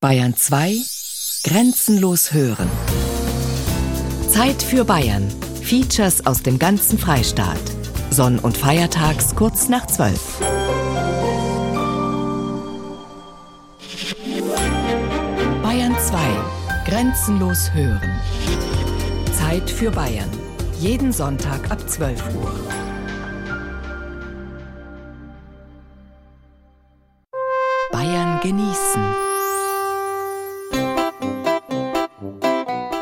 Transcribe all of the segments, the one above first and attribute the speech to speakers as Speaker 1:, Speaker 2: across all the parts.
Speaker 1: Bayern 2 Grenzenlos hören. Zeit für Bayern. Features aus dem ganzen Freistaat. Sonn- und Feiertags kurz nach 12. Bayern 2 Grenzenlos hören. Zeit für Bayern. Jeden Sonntag ab 12 Uhr. Bayern genießen.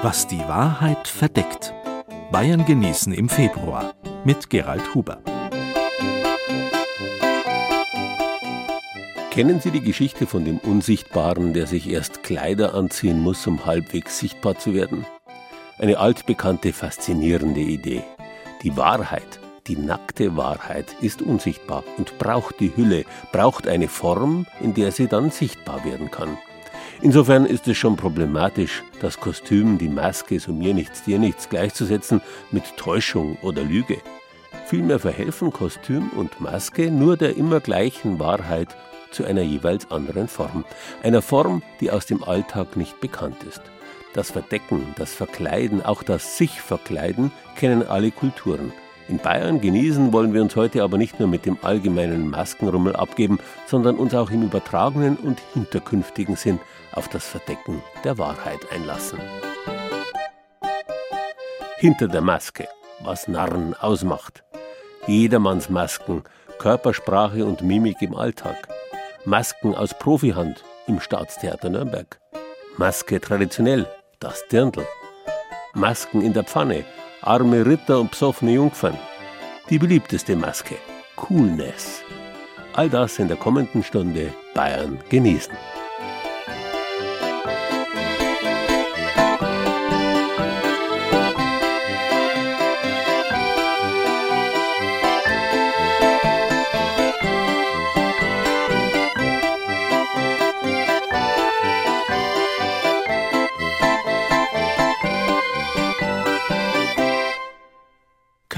Speaker 2: Was die Wahrheit verdeckt. Bayern genießen im Februar mit Gerald Huber.
Speaker 3: Kennen Sie die Geschichte von dem Unsichtbaren, der sich erst Kleider anziehen muss, um halbwegs sichtbar zu werden? Eine altbekannte, faszinierende Idee. Die Wahrheit, die nackte Wahrheit ist unsichtbar und braucht die Hülle, braucht eine Form, in der sie dann sichtbar werden kann. Insofern ist es schon problematisch, das Kostüm, die Maske, so mir nichts, dir nichts gleichzusetzen mit Täuschung oder Lüge. Vielmehr verhelfen Kostüm und Maske nur der immer gleichen Wahrheit zu einer jeweils anderen Form. Einer Form, die aus dem Alltag nicht bekannt ist. Das Verdecken, das Verkleiden, auch das sich Verkleiden kennen alle Kulturen. In Bayern genießen wollen wir uns heute aber nicht nur mit dem allgemeinen Maskenrummel abgeben, sondern uns auch im übertragenen und hinterkünftigen Sinn auf das Verdecken der Wahrheit einlassen. Hinter der Maske, was Narren ausmacht. Jedermanns Masken, Körpersprache und Mimik im Alltag. Masken aus Profihand im Staatstheater Nürnberg. Maske traditionell, das Dirndl. Masken in der Pfanne, arme Ritter und psoffene Jungfern. Die beliebteste Maske, Coolness. All das in der kommenden Stunde Bayern genießen.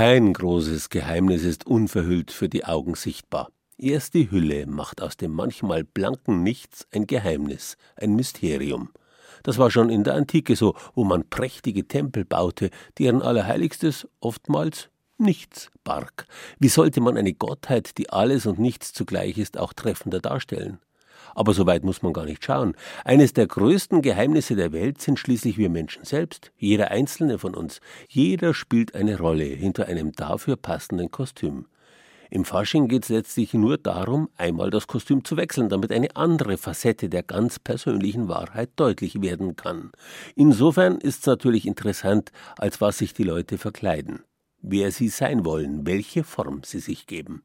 Speaker 3: Kein großes Geheimnis ist unverhüllt für die Augen sichtbar. Erst die Hülle macht aus dem manchmal blanken Nichts ein Geheimnis, ein Mysterium. Das war schon in der Antike so, wo man prächtige Tempel baute, deren Allerheiligstes oftmals nichts barg. Wie sollte man eine Gottheit, die alles und nichts zugleich ist, auch treffender darstellen? Aber so weit muss man gar nicht schauen. Eines der größten Geheimnisse der Welt sind schließlich wir Menschen selbst, jeder einzelne von uns. Jeder spielt eine Rolle hinter einem dafür passenden Kostüm. Im Fasching geht es letztlich nur darum, einmal das Kostüm zu wechseln, damit eine andere Facette der ganz persönlichen Wahrheit deutlich werden kann. Insofern ist es natürlich interessant, als was sich die Leute verkleiden, wer sie sein wollen, welche Form sie sich geben.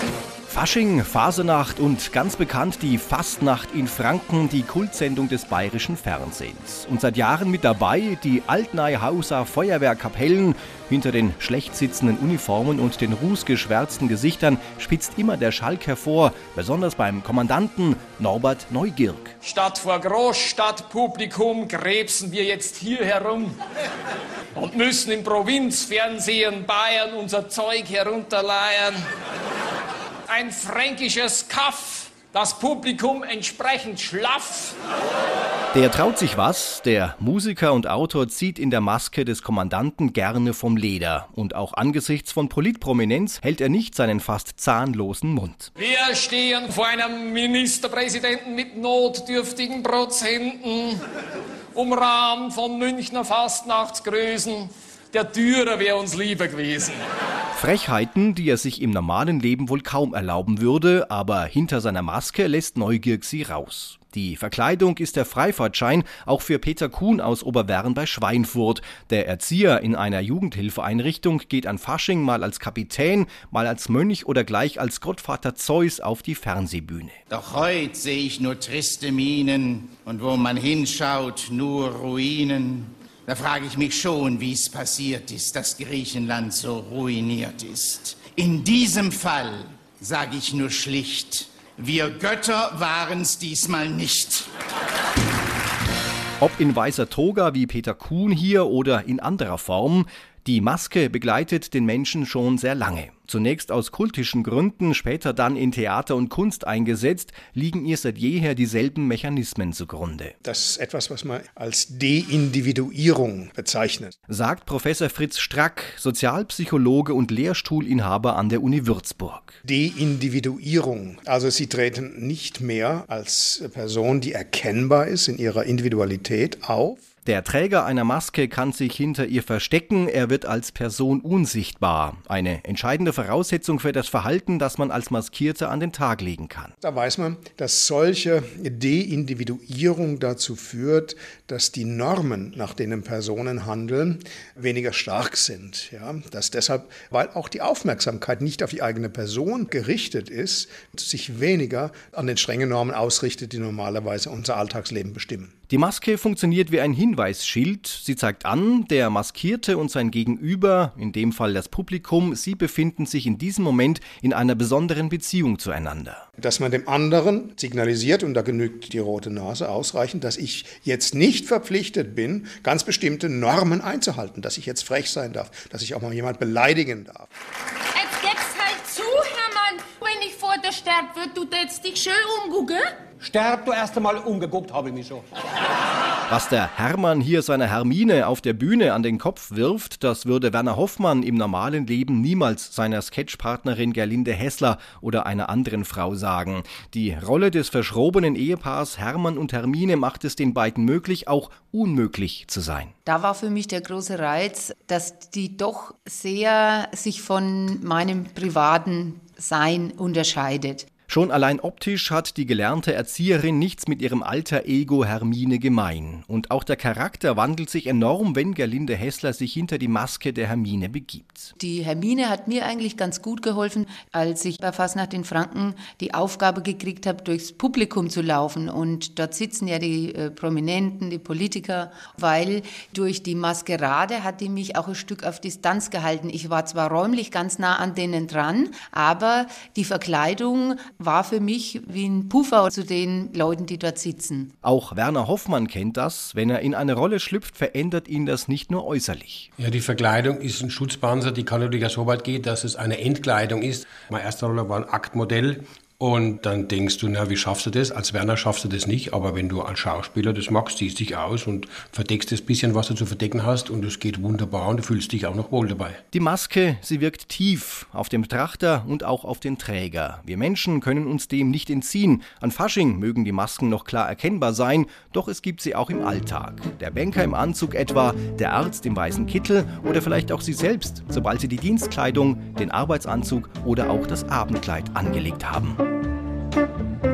Speaker 2: Fasching, Fasenacht und ganz bekannt die Fastnacht in Franken, die Kultsendung des bayerischen Fernsehens. Und seit Jahren mit dabei die Altneihauser Feuerwehrkapellen. Hinter den schlecht sitzenden Uniformen und den rußgeschwärzten Gesichtern spitzt immer der Schalk hervor, besonders beim Kommandanten Norbert Neugierk.
Speaker 4: Statt vor Großstadtpublikum krebsen wir jetzt hier herum und müssen im Provinzfernsehen Bayern unser Zeug herunterleiern ein fränkisches Kaff, das Publikum entsprechend schlaff.
Speaker 2: Der traut sich was, der Musiker und Autor zieht in der Maske des Kommandanten gerne vom Leder. Und auch angesichts von Politprominenz hält er nicht seinen fast zahnlosen Mund.
Speaker 4: Wir stehen vor einem Ministerpräsidenten mit notdürftigen Prozenten, umrahmt von Münchner Fastnachtsgrößen der Dürer wäre uns lieber gewesen.
Speaker 2: Frechheiten, die er sich im normalen Leben wohl kaum erlauben würde, aber hinter seiner Maske lässt Neugierk sie raus. Die Verkleidung ist der Freifahrtschein auch für Peter Kuhn aus Oberwern bei Schweinfurt. Der Erzieher in einer Jugendhilfeeinrichtung geht an Fasching mal als Kapitän, mal als Mönch oder gleich als Gottvater Zeus auf die Fernsehbühne.
Speaker 5: Doch heut sehe ich nur triste Mienen und wo man hinschaut, nur Ruinen. Da frage ich mich schon, wie es passiert ist, dass Griechenland so ruiniert ist. In diesem Fall sage ich nur schlicht, wir Götter waren es diesmal nicht.
Speaker 2: Ob in weißer Toga wie Peter Kuhn hier oder in anderer Form, Die Maske begleitet den Menschen schon sehr lange. Zunächst aus kultischen Gründen, später dann in Theater und Kunst eingesetzt, liegen ihr seit jeher dieselben Mechanismen zugrunde.
Speaker 6: Das ist etwas, was man als Deindividuierung bezeichnet.
Speaker 2: Sagt Professor Fritz Strack, Sozialpsychologe und Lehrstuhlinhaber an der Uni Würzburg.
Speaker 6: Deindividuierung. Also sie treten nicht mehr als Person, die erkennbar ist in ihrer Individualität auf,
Speaker 2: der Träger einer Maske kann sich hinter ihr verstecken, er wird als Person unsichtbar. Eine entscheidende Voraussetzung für das Verhalten, das man als Maskierter an den Tag legen kann.
Speaker 6: Da weiß man, dass solche Deindividuierung dazu führt, dass die Normen, nach denen Personen handeln, weniger stark sind. Ja? Dass deshalb, weil auch die Aufmerksamkeit nicht auf die eigene Person gerichtet ist, sich weniger an den strengen Normen ausrichtet, die normalerweise unser Alltagsleben bestimmen.
Speaker 2: Die Maske funktioniert wie ein Hinweisschild. Sie zeigt an, der Maskierte und sein Gegenüber, in dem Fall das Publikum, sie befinden sich in diesem Moment in einer besonderen Beziehung zueinander.
Speaker 6: Dass man dem anderen signalisiert, und da genügt die rote Nase ausreichend, dass ich jetzt nicht verpflichtet bin, ganz bestimmte Normen einzuhalten, dass ich jetzt frech sein darf, dass ich auch mal jemand beleidigen darf.
Speaker 7: Jetzt gib's halt zu, Hermann, wenn ich vor der sterb wird, du jetzt dich schön umgucken.
Speaker 8: Sterb du erst einmal umgeguckt, habe ich mich schon.
Speaker 2: Was der Hermann hier seiner Hermine auf der Bühne an den Kopf wirft, das würde Werner Hoffmann im normalen Leben niemals seiner Sketchpartnerin Gerlinde Hessler oder einer anderen Frau sagen. Die Rolle des verschrobenen Ehepaars Hermann und Hermine macht es den beiden möglich, auch unmöglich zu sein.
Speaker 9: Da war für mich der große Reiz, dass die doch sehr sich von meinem privaten Sein unterscheidet.
Speaker 2: Schon allein optisch hat die gelernte Erzieherin nichts mit ihrem alter Ego Hermine gemein. Und auch der Charakter wandelt sich enorm, wenn Gerlinde Hessler sich hinter die Maske der Hermine begibt.
Speaker 9: Die Hermine hat mir eigentlich ganz gut geholfen, als ich bei Fastnacht in Franken die Aufgabe gekriegt habe, durchs Publikum zu laufen. Und dort sitzen ja die äh, Prominenten, die Politiker, weil durch die Maskerade hat die mich auch ein Stück auf Distanz gehalten. Ich war zwar räumlich ganz nah an denen dran, aber die Verkleidung war für mich wie ein Puffer zu den Leuten, die dort sitzen.
Speaker 2: Auch Werner Hoffmann kennt das. Wenn er in eine Rolle schlüpft, verändert ihn das nicht nur äußerlich.
Speaker 10: Ja, die Verkleidung ist ein Schutzpanzer, die kann natürlich so weit gehen, dass es eine Entkleidung ist. Meine erste Rolle war ein Aktmodell und dann denkst du, na, wie schaffst du das? Als Werner schaffst du das nicht, aber wenn du als Schauspieler das magst, ziehst dich aus und verdeckst das bisschen, was du zu verdecken hast und es geht wunderbar und du fühlst dich auch noch wohl dabei.
Speaker 2: Die Maske, sie wirkt tief auf dem Betrachter und auch auf den Träger. Wir Menschen können uns dem nicht entziehen. An Fasching mögen die Masken noch klar erkennbar sein, doch es gibt sie auch im Alltag. Der Banker im Anzug etwa, der Arzt im weißen Kittel oder vielleicht auch Sie selbst, sobald Sie die Dienstkleidung, den Arbeitsanzug oder auch das Abendkleid angelegt haben.
Speaker 3: Wer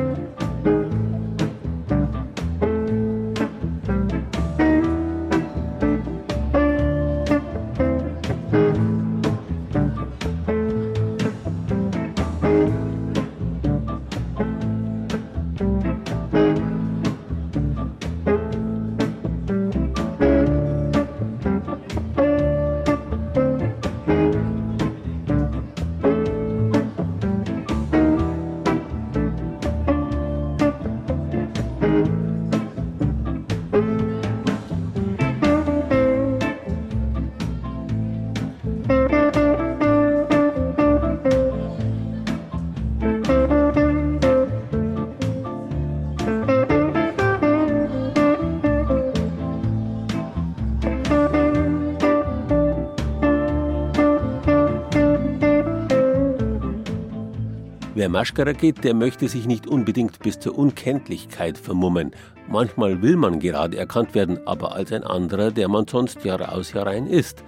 Speaker 3: Maschkara geht, der möchte sich nicht unbedingt bis zur Unkenntlichkeit vermummen. Manchmal will man gerade erkannt werden, aber als ein anderer, der man sonst Jahr aus Jahr ein ist.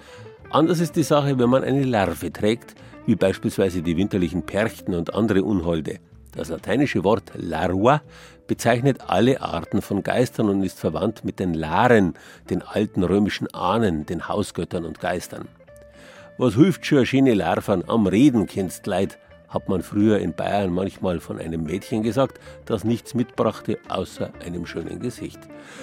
Speaker 3: Anders ist die Sache, wenn man eine Larve trägt, wie beispielsweise die winterlichen Perchten und andere Unholde. Das lateinische Wort larva bezeichnet alle Arten von Geistern und ist verwandt mit den Laren, den alten römischen Ahnen, den Hausgöttern und Geistern. Was hilft schon eine Larven am Reden, kennst Leid, hat man früher in Bayern manchmal von einem Mädchen gesagt, das nichts mitbrachte außer einem schönen Gesicht.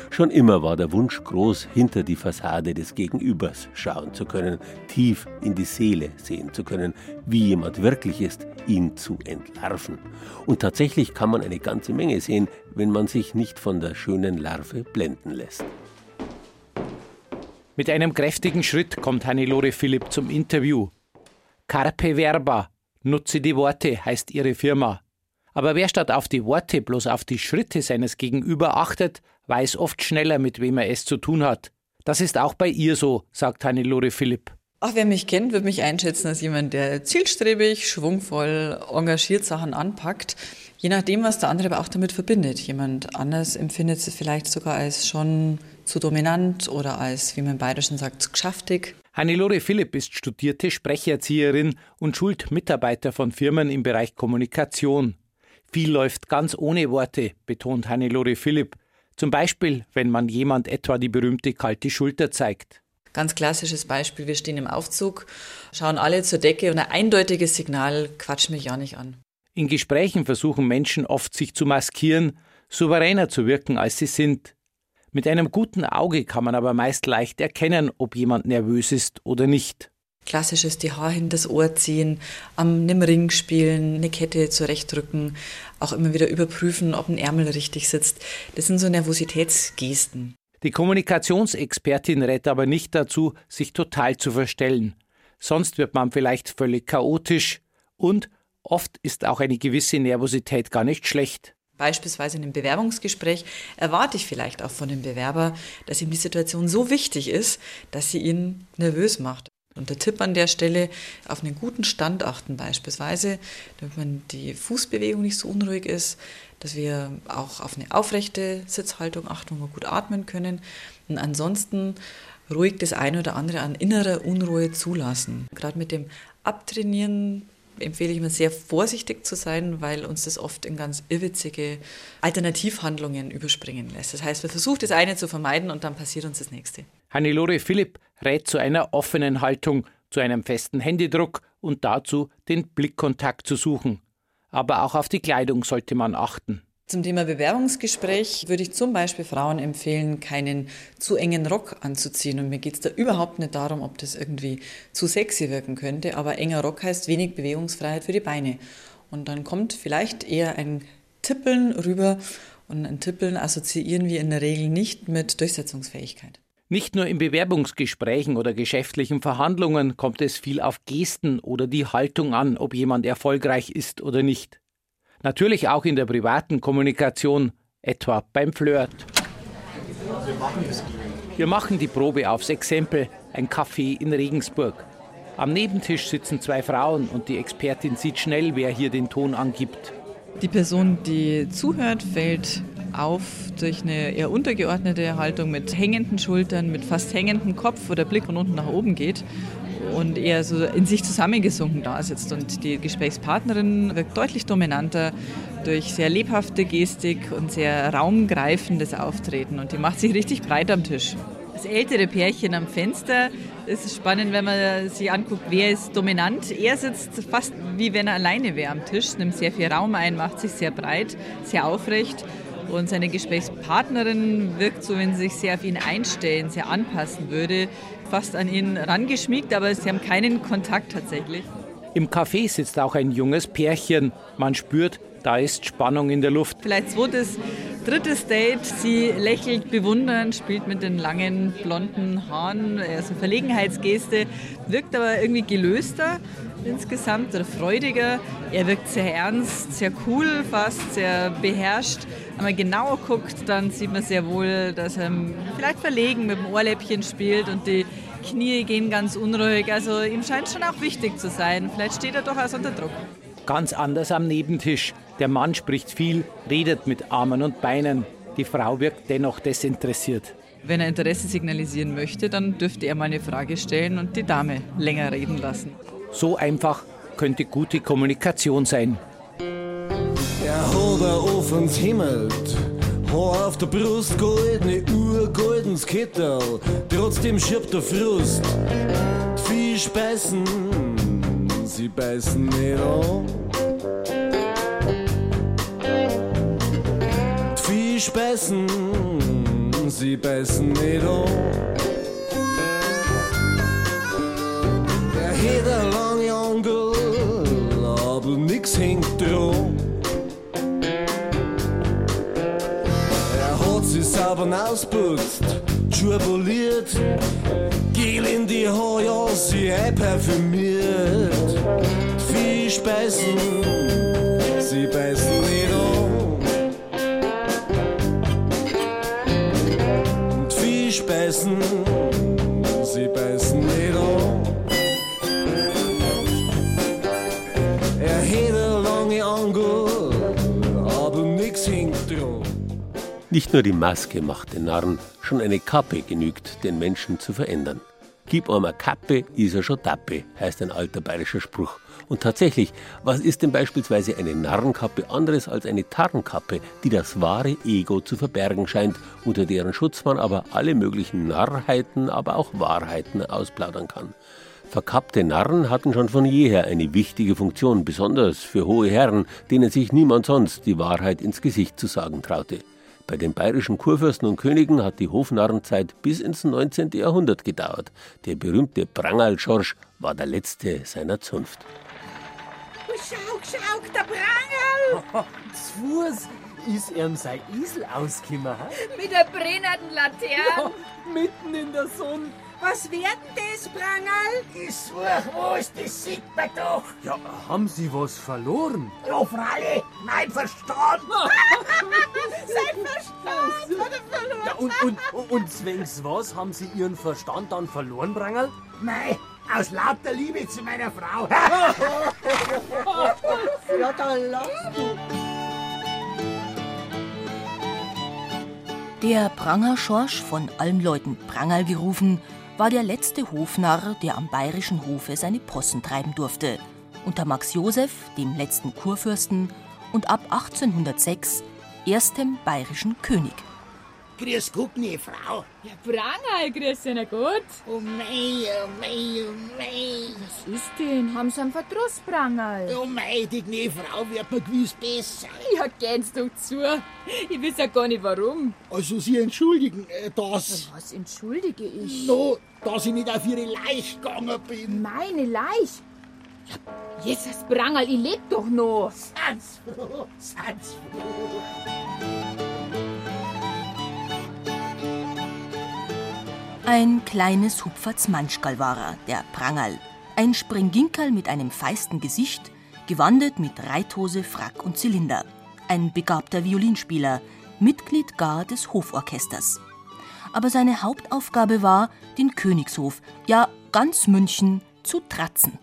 Speaker 3: Schon immer war der Wunsch groß, hinter die Fassade des Gegenübers schauen zu können, tief in die Seele sehen zu können, wie jemand wirklich ist, ihn zu entlarven. Und tatsächlich kann man eine ganze Menge sehen, wenn man sich nicht von der schönen Larve blenden lässt.
Speaker 11: Mit einem kräftigen Schritt kommt Hannelore Philipp zum Interview. Carpe Verba, nutze die Worte, heißt ihre Firma. Aber wer statt auf die Worte bloß auf die Schritte seines Gegenüber achtet, weiß oft schneller, mit wem er es zu tun hat. Das ist auch bei ihr so, sagt Hannelore Philipp.
Speaker 12: Ach, wer mich kennt, wird mich einschätzen als jemand, der zielstrebig, schwungvoll, engagiert Sachen anpackt. Je nachdem, was der andere aber auch damit verbindet. Jemand anders empfindet es vielleicht sogar als schon zu dominant oder als, wie man im Bayerischen sagt, zu geschäftig.
Speaker 11: Hannelore Philipp ist studierte Sprecherzieherin und schult Mitarbeiter von Firmen im Bereich Kommunikation. Viel läuft ganz ohne Worte, betont Hannelore Philipp. Zum Beispiel, wenn man jemand etwa die berühmte kalte Schulter zeigt.
Speaker 12: Ganz klassisches Beispiel, wir stehen im Aufzug, schauen alle zur Decke und ein eindeutiges Signal, quatsch mich ja nicht an.
Speaker 11: In Gesprächen versuchen Menschen oft sich zu maskieren, souveräner zu wirken, als sie sind. Mit einem guten Auge kann man aber meist leicht erkennen, ob jemand nervös ist oder nicht.
Speaker 12: Klassisches die Haar hinter das Ohr ziehen, am einem Ring spielen, eine Kette zurechtdrücken, auch immer wieder überprüfen, ob ein Ärmel richtig sitzt. Das sind so Nervositätsgesten.
Speaker 11: Die Kommunikationsexpertin rät aber nicht dazu, sich total zu verstellen. Sonst wird man vielleicht völlig chaotisch und oft ist auch eine gewisse Nervosität gar nicht schlecht.
Speaker 12: Beispielsweise in einem Bewerbungsgespräch erwarte ich vielleicht auch von dem Bewerber, dass ihm die Situation so wichtig ist, dass sie ihn nervös macht. Und der Tipp an der Stelle, auf einen guten Stand achten beispielsweise, damit man die Fußbewegung nicht so unruhig ist, dass wir auch auf eine aufrechte Sitzhaltung achten, wo wir gut atmen können. Und ansonsten ruhig das eine oder andere an innerer Unruhe zulassen. Gerade mit dem Abtrainieren empfehle ich mir sehr vorsichtig zu sein, weil uns das oft in ganz irrwitzige Alternativhandlungen überspringen lässt. Das heißt, wir versuchen das eine zu vermeiden und dann passiert uns das nächste.
Speaker 11: Hannelore Philipp rät zu einer offenen Haltung, zu einem festen Händedruck und dazu, den Blickkontakt zu suchen. Aber auch auf die Kleidung sollte man achten.
Speaker 12: Zum Thema Bewerbungsgespräch würde ich zum Beispiel Frauen empfehlen, keinen zu engen Rock anzuziehen. Und mir geht es da überhaupt nicht darum, ob das irgendwie zu sexy wirken könnte, aber enger Rock heißt wenig Bewegungsfreiheit für die Beine. Und dann kommt vielleicht eher ein Tippeln rüber. Und ein Tippeln assoziieren wir in der Regel nicht mit Durchsetzungsfähigkeit.
Speaker 11: Nicht nur in Bewerbungsgesprächen oder geschäftlichen Verhandlungen kommt es viel auf Gesten oder die Haltung an, ob jemand erfolgreich ist oder nicht. Natürlich auch in der privaten Kommunikation, etwa beim Flirt. Wir machen die Probe aufs Exempel, ein Café in Regensburg. Am Nebentisch sitzen zwei Frauen und die Expertin sieht schnell, wer hier den Ton angibt.
Speaker 12: Die Person, die zuhört, fällt auf durch eine eher untergeordnete Haltung mit hängenden Schultern, mit fast hängendem Kopf, wo der Blick von unten nach oben geht und eher so in sich zusammengesunken da sitzt. Und die Gesprächspartnerin wirkt deutlich dominanter durch sehr lebhafte Gestik und sehr raumgreifendes Auftreten. Und die macht sich richtig breit am Tisch. Das ältere Pärchen am Fenster es ist spannend, wenn man sich anguckt, wer ist dominant. Er sitzt fast wie wenn er alleine wäre am Tisch, nimmt sehr viel Raum ein, macht sich sehr breit, sehr aufrecht. Und seine Gesprächspartnerin wirkt so, wenn sie sich sehr auf ihn einstellen, sehr anpassen würde, fast an ihn rangeschmiegt, aber sie haben keinen Kontakt tatsächlich.
Speaker 11: Im Café sitzt auch ein junges Pärchen. Man spürt, da ist Spannung in der Luft.
Speaker 12: Vielleicht zweites, drittes Date. Sie lächelt bewundernd, spielt mit den langen blonden Haaren, also Verlegenheitsgeste, wirkt aber irgendwie gelöster insgesamt oder freudiger. Er wirkt sehr ernst, sehr cool fast, sehr beherrscht. Wenn man genauer guckt, dann sieht man sehr wohl, dass er vielleicht verlegen mit dem Ohrläppchen spielt und die Knie gehen ganz unruhig. Also ihm scheint schon auch wichtig zu sein. Vielleicht steht er durchaus unter Druck.
Speaker 11: Ganz anders am Nebentisch. Der Mann spricht viel, redet mit Armen und Beinen. Die Frau wirkt dennoch desinteressiert.
Speaker 12: Wenn er Interesse signalisieren möchte, dann dürfte er mal eine Frage stellen und die Dame länger reden lassen.
Speaker 11: So einfach könnte gute Kommunikation sein.
Speaker 13: Er hat ein offenes Himmel, Haar auf der Brust, goldene Uhr, goldenes Kittel, trotzdem schirbt der Frust. Viel speisen, sie beißen nicht an. Viel speisen, sie beißen nicht an. Er hat eine lange Angel, aber nix hängt dran. sauber ausputzt, schurbuliert, Gel in die Haare, ja, sie parfümiert. Viel speisen, sie beißen nicht an. Und viel speisen, Nicht
Speaker 3: nur die Maske macht den Narren, schon eine Kappe genügt, den Menschen zu verändern. Gib einmal Kappe, is er schon Tappe, heißt ein alter bayerischer Spruch. Und tatsächlich, was ist denn beispielsweise eine Narrenkappe anderes als eine Tarnkappe, die das wahre Ego zu verbergen scheint, unter deren Schutz man aber alle möglichen Narrheiten, aber auch Wahrheiten ausplaudern kann? Verkappte Narren hatten schon von jeher eine wichtige Funktion, besonders für hohe Herren, denen sich niemand sonst die Wahrheit ins Gesicht zu sagen traute. Bei den bayerischen Kurfürsten und Königen hat die Hofnarrenzeit bis ins 19. Jahrhundert gedauert. Der berühmte Prangal Schorsch war der letzte seiner Zunft.
Speaker 14: Oh, schau, schau, der Prangel!
Speaker 15: Zu Fuß ist ihm sein Isel ausgekommen.
Speaker 14: Mit der brennenden Laterne.
Speaker 15: Mitten in der Sonne.
Speaker 14: Was wird denn das, Prangel?
Speaker 16: Ich such was, das sieht man doch.
Speaker 15: Ja, haben Sie was verloren?
Speaker 16: Ja, Fralle, mein Verstand.
Speaker 14: Sein Verstand hat er verloren.
Speaker 15: Ja, und, und, und zwängs was haben Sie Ihren Verstand dann verloren, Brangel?
Speaker 16: Mei, aus lauter Liebe zu meiner Frau.
Speaker 14: Ja, da lass du.
Speaker 17: Der Prangerschorsch, von allen Leuten Prangerl gerufen, war der letzte Hofnarr, der am bayerischen Hofe seine Possen treiben durfte. Unter Max Joseph, dem letzten Kurfürsten, und ab 1806 erstem bayerischen König.
Speaker 16: Grüß Gott, ne Frau.
Speaker 14: Ja, Prangel, grüß dich, na gut.
Speaker 16: Oh mei, oh mei, oh mei.
Speaker 14: Was ist denn? Haben Sie einen Verdruss, Prangel?
Speaker 16: Oh mei, die gne Frau wird mir gewiss besser.
Speaker 14: Ja, geht's doch zu. Ich weiß ja gar nicht warum.
Speaker 16: Also Sie entschuldigen, äh, dass...
Speaker 14: Was entschuldige ich?
Speaker 16: No, dass ich nicht auf Ihre Leich gegangen bin.
Speaker 14: Meine Leich? Ja, Jesus, Prangel, ich leb doch noch.
Speaker 16: Seid's froh, seid's froh.
Speaker 17: Ein kleines Hupferts Manschgal war er, der Prangerl. Ein Springinkerl mit einem feisten Gesicht, gewandet mit Reithose, Frack und Zylinder. Ein begabter Violinspieler, Mitglied gar des Hoforchesters. Aber seine Hauptaufgabe war, den Königshof, ja ganz München, zu tratzen.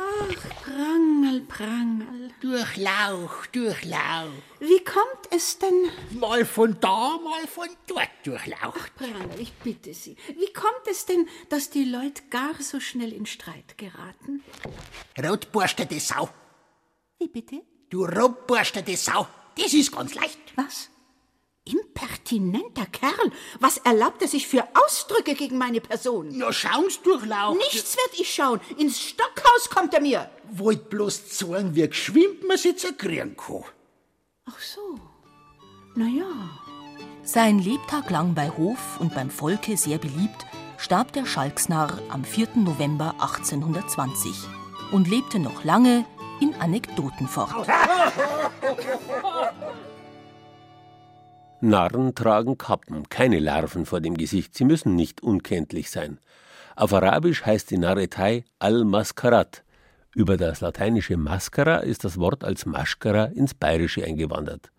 Speaker 18: Ach, Prangel, Prangel.
Speaker 16: Durchlauch, Durchlauch.
Speaker 18: Wie kommt es denn?
Speaker 16: Mal von da, mal von dort Durchlauch.
Speaker 18: Ach, Prangel, ich bitte Sie. Wie kommt es denn, dass die Leute gar so schnell in Streit geraten?
Speaker 16: Rotborstete Sau.
Speaker 18: Wie bitte?
Speaker 16: Du rotborstete Sau. Das ist ganz leicht.
Speaker 18: Was? Impertinenter Kerl. Was erlaubt er sich für Ausdrücke gegen meine Person?
Speaker 16: Ja, schauen's Durchlauch.
Speaker 18: Nichts werd ich schauen. Ins Stockhaus kommt er mir.
Speaker 16: Wollt bloß zeigen, wie geschwimmt man sich zerkriegen kann.
Speaker 18: Ach so. Na ja.
Speaker 17: Sein Lebtag lang bei Hof und beim Volke sehr beliebt, starb der Schalksnarr am 4. November 1820 und lebte noch lange in Anekdoten fort.
Speaker 3: Narren tragen Kappen, keine Larven vor dem Gesicht, sie müssen nicht unkenntlich sein. Auf Arabisch heißt die Narretei Al-Mascarat. Über das lateinische Mascara ist das Wort als Maschkara ins Bayerische eingewandert.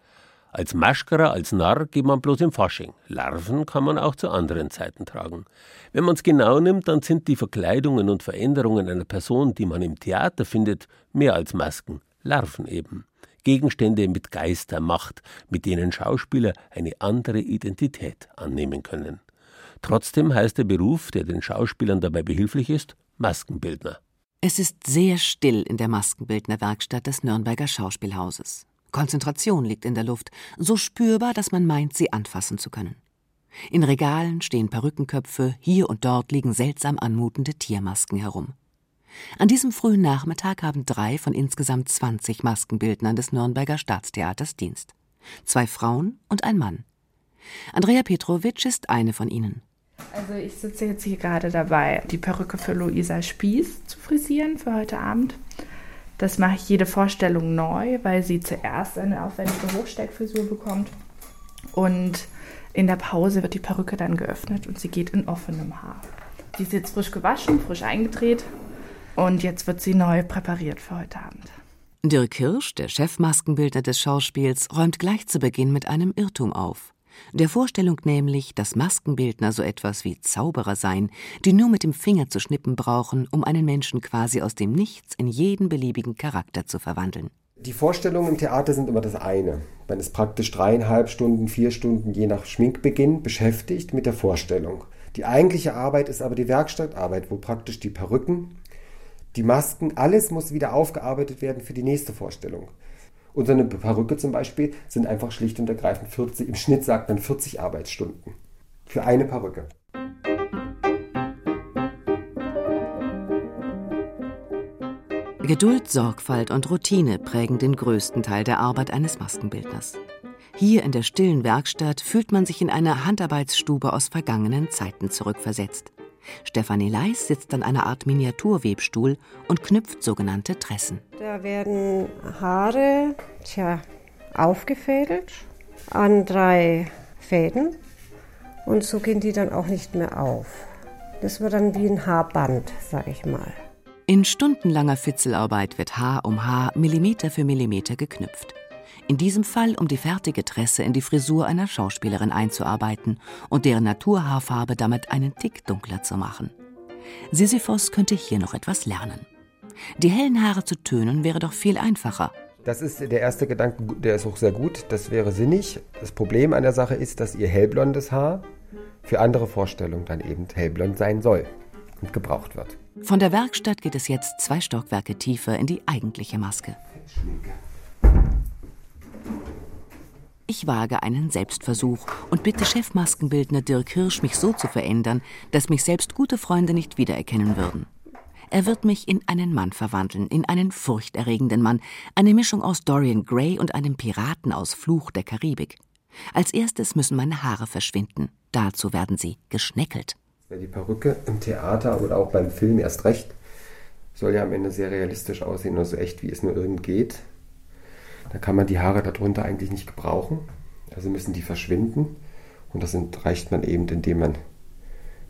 Speaker 3: Als Maschkara, als Narr geht man bloß im Fasching. Larven kann man auch zu anderen Zeiten tragen. Wenn man es genau nimmt, dann sind die Verkleidungen und Veränderungen einer Person, die man im Theater findet, mehr als Masken, Larven eben. Gegenstände mit Geistermacht, mit denen Schauspieler eine andere Identität annehmen können. Trotzdem heißt der Beruf, der den Schauspielern dabei behilflich ist, Maskenbildner.
Speaker 1: Es ist sehr still in der Maskenbildnerwerkstatt des Nürnberger Schauspielhauses. Konzentration liegt in der Luft, so spürbar, dass man meint, sie anfassen zu können. In Regalen stehen Perückenköpfe, hier und dort liegen seltsam anmutende Tiermasken herum. An diesem frühen Nachmittag haben drei von insgesamt 20 Maskenbildnern des Nürnberger Staatstheaters Dienst. Zwei Frauen und ein Mann. Andrea Petrovic ist eine von ihnen.
Speaker 19: Also ich sitze jetzt hier gerade dabei, die Perücke für Luisa Spieß zu frisieren für heute Abend. Das mache ich jede Vorstellung neu, weil sie zuerst eine aufwendige Hochsteckfrisur bekommt Und in der Pause wird die Perücke dann geöffnet und sie geht in offenem Haar. Die ist jetzt frisch gewaschen, frisch eingedreht und jetzt wird sie neu präpariert für heute Abend.
Speaker 1: Dirk Hirsch, der Chefmaskenbildner des Schauspiels, räumt gleich zu Beginn mit einem Irrtum auf. Der Vorstellung nämlich, dass Maskenbildner so etwas wie Zauberer seien, die nur mit dem Finger zu schnippen brauchen, um einen Menschen quasi aus dem Nichts in jeden beliebigen Charakter zu verwandeln.
Speaker 20: Die Vorstellungen im Theater sind immer das eine. Man ist praktisch dreieinhalb Stunden, vier Stunden je nach Schminkbeginn beschäftigt mit der Vorstellung. Die eigentliche Arbeit ist aber die Werkstattarbeit, wo praktisch die Perücken, die Masken, alles muss wieder aufgearbeitet werden für die nächste Vorstellung. Und so eine Perücke zum Beispiel sind einfach schlicht und ergreifend 40, im Schnitt sagt man 40 Arbeitsstunden für eine Perücke.
Speaker 1: Geduld, Sorgfalt und Routine prägen den größten Teil der Arbeit eines Maskenbildners. Hier in der stillen Werkstatt fühlt man sich in eine Handarbeitsstube aus vergangenen Zeiten zurückversetzt. Stefanie Leis sitzt an einer Art Miniaturwebstuhl und knüpft sogenannte Tressen.
Speaker 21: Da werden Haare tja, aufgefädelt an drei Fäden und so gehen die dann auch nicht mehr auf. Das wird dann wie ein Haarband, sag ich mal.
Speaker 1: In stundenlanger Fitzelarbeit wird Haar um Haar Millimeter für Millimeter geknüpft. In diesem Fall, um die fertige Tresse in die Frisur einer Schauspielerin einzuarbeiten und deren Naturhaarfarbe damit einen Tick dunkler zu machen. Sisyphos könnte hier noch etwas lernen. Die hellen Haare zu tönen wäre doch viel einfacher.
Speaker 20: Das ist der erste Gedanke, der ist auch sehr gut. Das wäre sinnig. Das Problem an der Sache ist, dass ihr hellblondes Haar für andere Vorstellungen dann eben hellblond sein soll und gebraucht wird.
Speaker 1: Von der Werkstatt geht es jetzt zwei Stockwerke tiefer in die eigentliche Maske. Ich wage einen Selbstversuch und bitte Chefmaskenbildner Dirk Hirsch, mich so zu verändern, dass mich selbst gute Freunde nicht wiedererkennen würden. Er wird mich in einen Mann verwandeln, in einen furchterregenden Mann, eine Mischung aus Dorian Gray und einem Piraten aus Fluch der Karibik. Als erstes müssen meine Haare verschwinden. Dazu werden sie geschneckelt.
Speaker 20: Die Perücke im Theater oder auch beim Film erst recht soll ja am Ende sehr realistisch aussehen und so echt wie es nur irgend geht. Da kann man die Haare darunter eigentlich nicht gebrauchen. Also müssen die verschwinden. Und das reicht man eben, indem man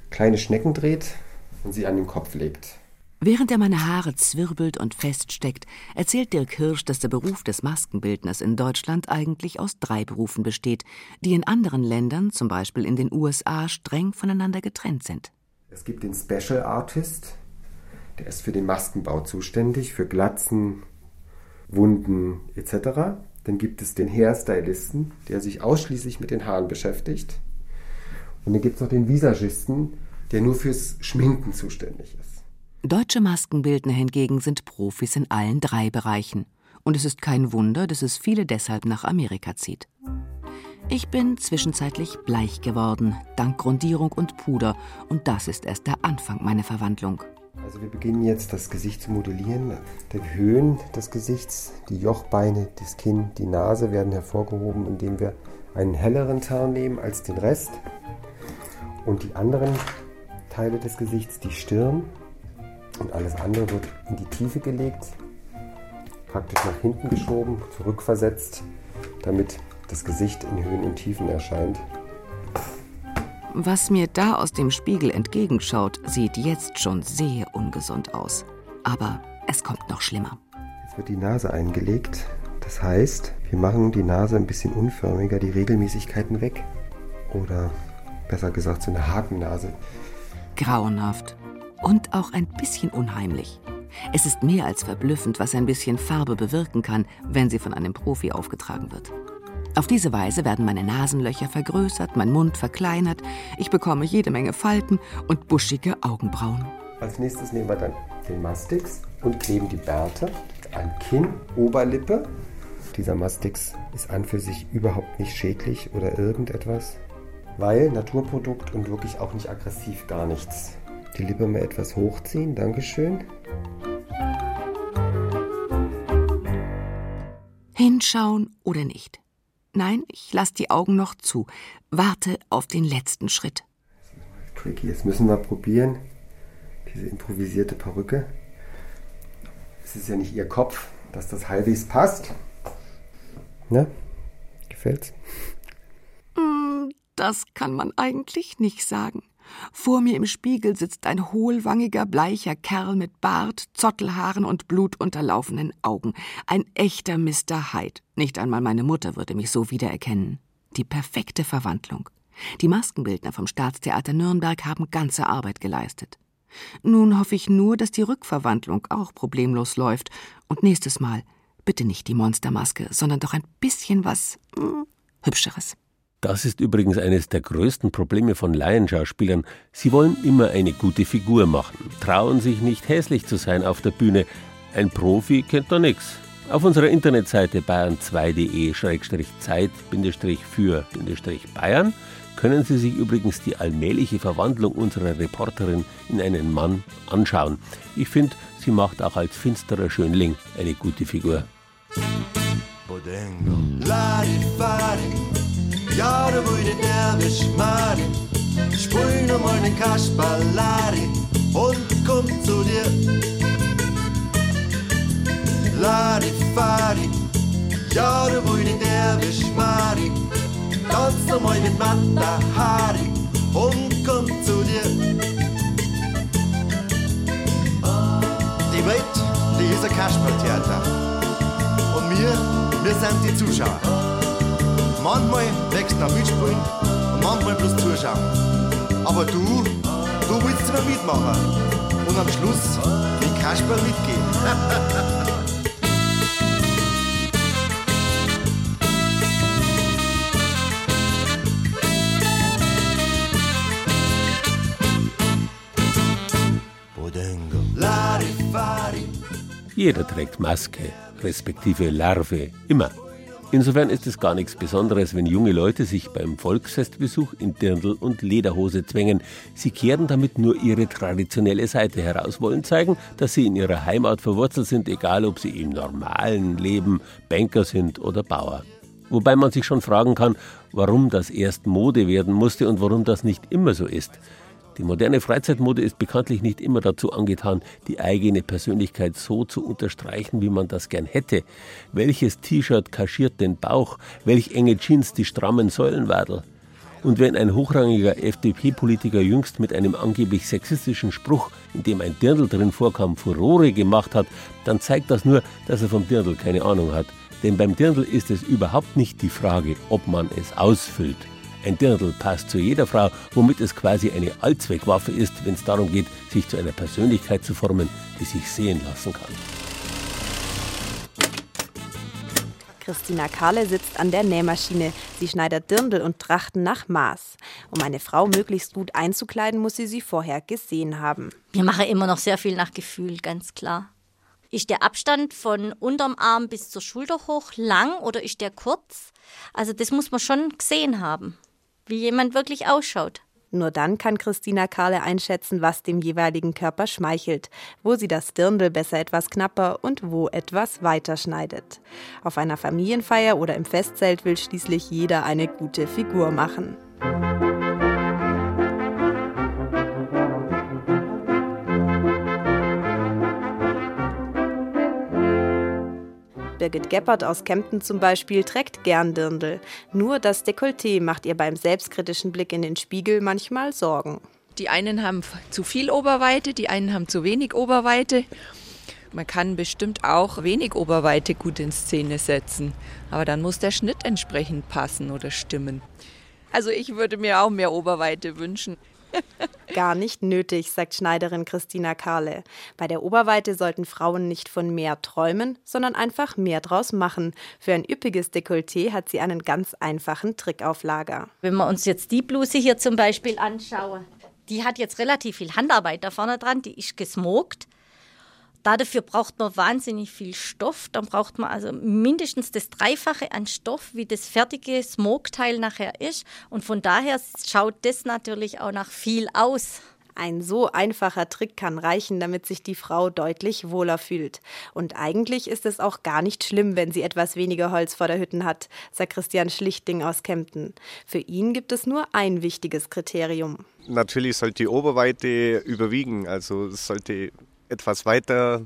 Speaker 20: kleine Schnecken dreht und sie an den Kopf legt.
Speaker 1: Während er meine Haare zwirbelt und feststeckt, erzählt Dirk Hirsch, dass der Beruf des Maskenbildners in Deutschland eigentlich aus drei Berufen besteht, die in anderen Ländern, zum Beispiel in den USA, streng voneinander getrennt sind.
Speaker 20: Es gibt den Special Artist, der ist für den Maskenbau zuständig, für Glatzen, Wunden etc. Dann gibt es den Hairstylisten, der sich ausschließlich mit den Haaren beschäftigt. Und dann gibt es noch den Visagisten, der nur fürs Schminken zuständig ist.
Speaker 1: Deutsche Maskenbildner hingegen sind Profis in allen drei Bereichen. Und es ist kein Wunder, dass es viele deshalb nach Amerika zieht. Ich bin zwischenzeitlich bleich geworden, dank Grundierung und Puder, und das ist erst der Anfang meiner Verwandlung.
Speaker 20: Also wir beginnen jetzt das Gesicht zu modellieren. Die Höhen des Gesichts, die Jochbeine, das Kinn, die Nase werden hervorgehoben, indem wir einen helleren Teint nehmen als den Rest. Und die anderen Teile des Gesichts, die Stirn, und alles andere wird in die Tiefe gelegt, praktisch nach hinten geschoben, zurückversetzt, damit das Gesicht in Höhen und Tiefen erscheint.
Speaker 1: Was mir da aus dem Spiegel entgegenschaut, sieht jetzt schon sehr ungesund aus. Aber es kommt noch schlimmer.
Speaker 20: Jetzt wird die Nase eingelegt. Das heißt, wir machen die Nase ein bisschen unförmiger, die Regelmäßigkeiten weg. Oder besser gesagt, so eine Hakennase.
Speaker 1: Grauenhaft und auch ein bisschen unheimlich. Es ist mehr als verblüffend, was ein bisschen Farbe bewirken kann, wenn sie von einem Profi aufgetragen wird. Auf diese Weise werden meine Nasenlöcher vergrößert, mein Mund verkleinert, ich bekomme jede Menge Falten und buschige Augenbrauen.
Speaker 20: Als nächstes nehmen wir dann den Mastix und kleben die Bärte an Kinn, Oberlippe. Dieser Mastix ist an für sich überhaupt nicht schädlich oder irgendetwas, weil Naturprodukt und wirklich auch nicht aggressiv, gar nichts. Die Lippe mal etwas hochziehen, Dankeschön.
Speaker 1: Hinschauen oder nicht? Nein, ich lasse die Augen noch zu. Warte auf den letzten Schritt.
Speaker 20: Tricky, jetzt müssen wir probieren. Diese improvisierte Perücke. Es ist ja nicht ihr Kopf, dass das halbwegs passt. Ne? Gefällt's?
Speaker 1: Das kann man eigentlich nicht sagen. Vor mir im Spiegel sitzt ein hohlwangiger, bleicher Kerl mit Bart, Zottelhaaren und blutunterlaufenen Augen. Ein echter Mr. Hyde. Nicht einmal meine Mutter würde mich so wiedererkennen. Die perfekte Verwandlung. Die Maskenbildner vom Staatstheater Nürnberg haben ganze Arbeit geleistet. Nun hoffe ich nur, dass die Rückverwandlung auch problemlos läuft. Und nächstes Mal bitte nicht die Monstermaske, sondern doch ein bisschen was hm, Hübscheres.
Speaker 3: Das ist übrigens eines der größten Probleme von Laienschauspielern. Sie wollen immer eine gute Figur machen, trauen sich nicht hässlich zu sein auf der Bühne. Ein Profi kennt da nichts. Auf unserer Internetseite bayern2.de-zeit-für-bayern können Sie sich übrigens die allmähliche Verwandlung unserer Reporterin in einen Mann anschauen. Ich finde, sie macht auch als finsterer Schönling eine gute Figur.
Speaker 13: Bodengo. Ja, du würde derwisch Mari, spul nochmal den Kasperlari und komm zu dir. Larifari, ja, du würde derwisch Mari, tanz nochmal mit Mata Hari und komm zu dir. Die Welt, die ist ein Kasperltheater. Und wir, wir sind die Zuschauer. Manchmal wächst nach Mitspielen und manchmal bloß zuschauen. Aber du, du willst immer mitmachen und am Schluss mit Kasper mitgehen.
Speaker 3: Jeder trägt Maske, respektive Larve, immer. Insofern ist es gar nichts Besonderes, wenn junge Leute sich beim Volksfestbesuch in Dirndl und Lederhose zwängen. Sie kehren damit nur ihre traditionelle Seite heraus, wollen zeigen, dass sie in ihrer Heimat verwurzelt sind, egal ob sie im normalen Leben Banker sind oder Bauer. Wobei man sich schon fragen kann, warum das erst Mode werden musste und warum das nicht immer so ist. Die moderne Freizeitmode ist bekanntlich nicht immer dazu angetan, die eigene Persönlichkeit so zu unterstreichen, wie man das gern hätte. Welches T-Shirt kaschiert den Bauch? Welch enge Jeans die strammen Säulenwadel? Und wenn ein hochrangiger FDP-Politiker jüngst mit einem angeblich sexistischen Spruch, in dem ein Dirndl drin vorkam, Furore gemacht hat, dann zeigt das nur, dass er vom Dirndl keine Ahnung hat. Denn beim Dirndl ist es überhaupt nicht die Frage, ob man es ausfüllt. Ein Dirndl passt zu jeder Frau, womit es quasi eine Allzweckwaffe ist, wenn es darum geht, sich zu einer Persönlichkeit zu formen, die sich sehen lassen kann.
Speaker 22: Christina Kahle sitzt an der Nähmaschine. Sie schneidet Dirndl und Trachten nach Maß. Um eine Frau möglichst gut einzukleiden, muss sie sie vorher gesehen haben.
Speaker 23: Wir machen immer noch sehr viel nach Gefühl, ganz klar. Ist der Abstand von unterm Arm bis zur Schulter hoch lang oder ist der kurz? Also das muss man schon gesehen haben wie jemand wirklich ausschaut.
Speaker 22: Nur dann kann Christina Kahle einschätzen, was dem jeweiligen Körper schmeichelt, wo sie das Dirndl besser etwas knapper und wo etwas weiter schneidet. Auf einer Familienfeier oder im Festzelt will schließlich jeder eine gute Figur machen. Birgit Geppert aus Kempten zum Beispiel trägt gern Dirndl. Nur das Dekolleté macht ihr beim selbstkritischen Blick in den Spiegel manchmal Sorgen.
Speaker 12: Die einen haben zu viel Oberweite, die einen haben zu wenig Oberweite. Man kann bestimmt auch wenig Oberweite gut in Szene setzen, aber dann muss der Schnitt entsprechend passen oder stimmen. Also ich würde mir auch mehr Oberweite wünschen.
Speaker 22: Gar nicht nötig, sagt Schneiderin Christina Kahle. Bei der Oberweite sollten Frauen nicht von mehr träumen, sondern einfach mehr draus machen. Für ein üppiges Dekolleté hat sie einen ganz einfachen Trick auf Lager.
Speaker 23: Wenn wir uns jetzt die Bluse hier zum Beispiel anschauen, die hat jetzt relativ viel Handarbeit da vorne dran, die ist gesmokt. Dafür braucht man wahnsinnig viel Stoff. Dann braucht man also mindestens das Dreifache an Stoff, wie das fertige Smoke-Teil nachher ist. Und von daher schaut das natürlich auch nach viel aus.
Speaker 22: Ein so einfacher Trick kann reichen, damit sich die Frau deutlich wohler fühlt. Und eigentlich ist es auch gar nicht schlimm, wenn sie etwas weniger Holz vor der Hütten hat, sagt Christian Schlichting aus Kempten. Für ihn gibt es nur ein wichtiges Kriterium.
Speaker 24: Natürlich sollte die Oberweite überwiegen. Also es sollte etwas weiter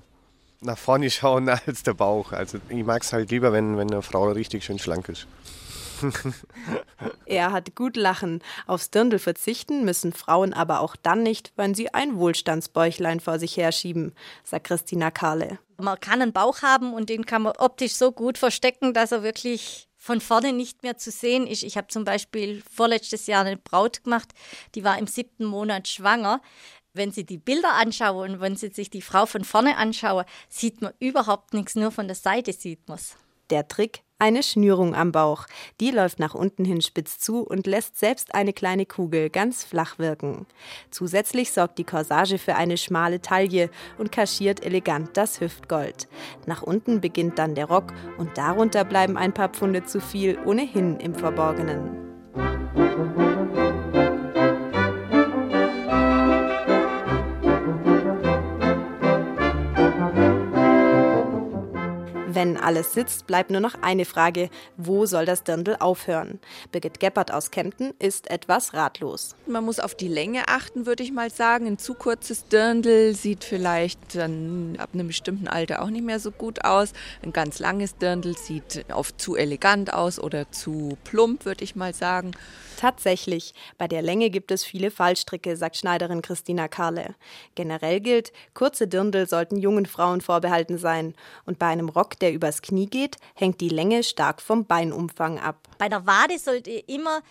Speaker 24: nach vorne schauen als der Bauch. Also ich mag es halt lieber, wenn, wenn eine Frau richtig schön schlank ist.
Speaker 22: er hat gut lachen. Aufs Dirndl verzichten müssen Frauen aber auch dann nicht, wenn sie ein Wohlstandsbäuchlein vor sich herschieben, sagt Christina Kahle.
Speaker 23: Man kann einen Bauch haben und den kann man optisch so gut verstecken, dass er wirklich von vorne nicht mehr zu sehen ist. Ich habe zum Beispiel vorletztes Jahr eine Braut gemacht, die war im siebten Monat schwanger. Wenn Sie die Bilder anschauen und wenn Sie sich die Frau von vorne anschauen, sieht man überhaupt nichts, nur von der Seite sieht man es.
Speaker 22: Der Trick, eine Schnürung am Bauch. Die läuft nach unten hin spitz zu und lässt selbst eine kleine Kugel ganz flach wirken. Zusätzlich sorgt die Corsage für eine schmale Taille und kaschiert elegant das Hüftgold. Nach unten beginnt dann der Rock und darunter bleiben ein paar Pfunde zu viel ohnehin im Verborgenen. Wenn alles sitzt, bleibt nur noch eine Frage. Wo soll das Dirndl aufhören? Birgit Geppert aus Kempten ist etwas ratlos.
Speaker 25: Man muss auf die Länge achten, würde ich mal sagen. Ein zu kurzes Dirndl sieht vielleicht dann ab einem bestimmten Alter auch nicht mehr so gut aus. Ein ganz langes Dirndl sieht oft zu elegant aus oder zu plump, würde ich mal sagen.
Speaker 22: Tatsächlich, bei der Länge gibt es viele Fallstricke, sagt Schneiderin Christina Karle. Generell gilt, kurze Dirndl sollten jungen Frauen vorbehalten sein. Und bei einem Rock, der übers Knie geht, hängt die Länge stark vom Beinumfang ab.
Speaker 23: Bei der Wade sollte immer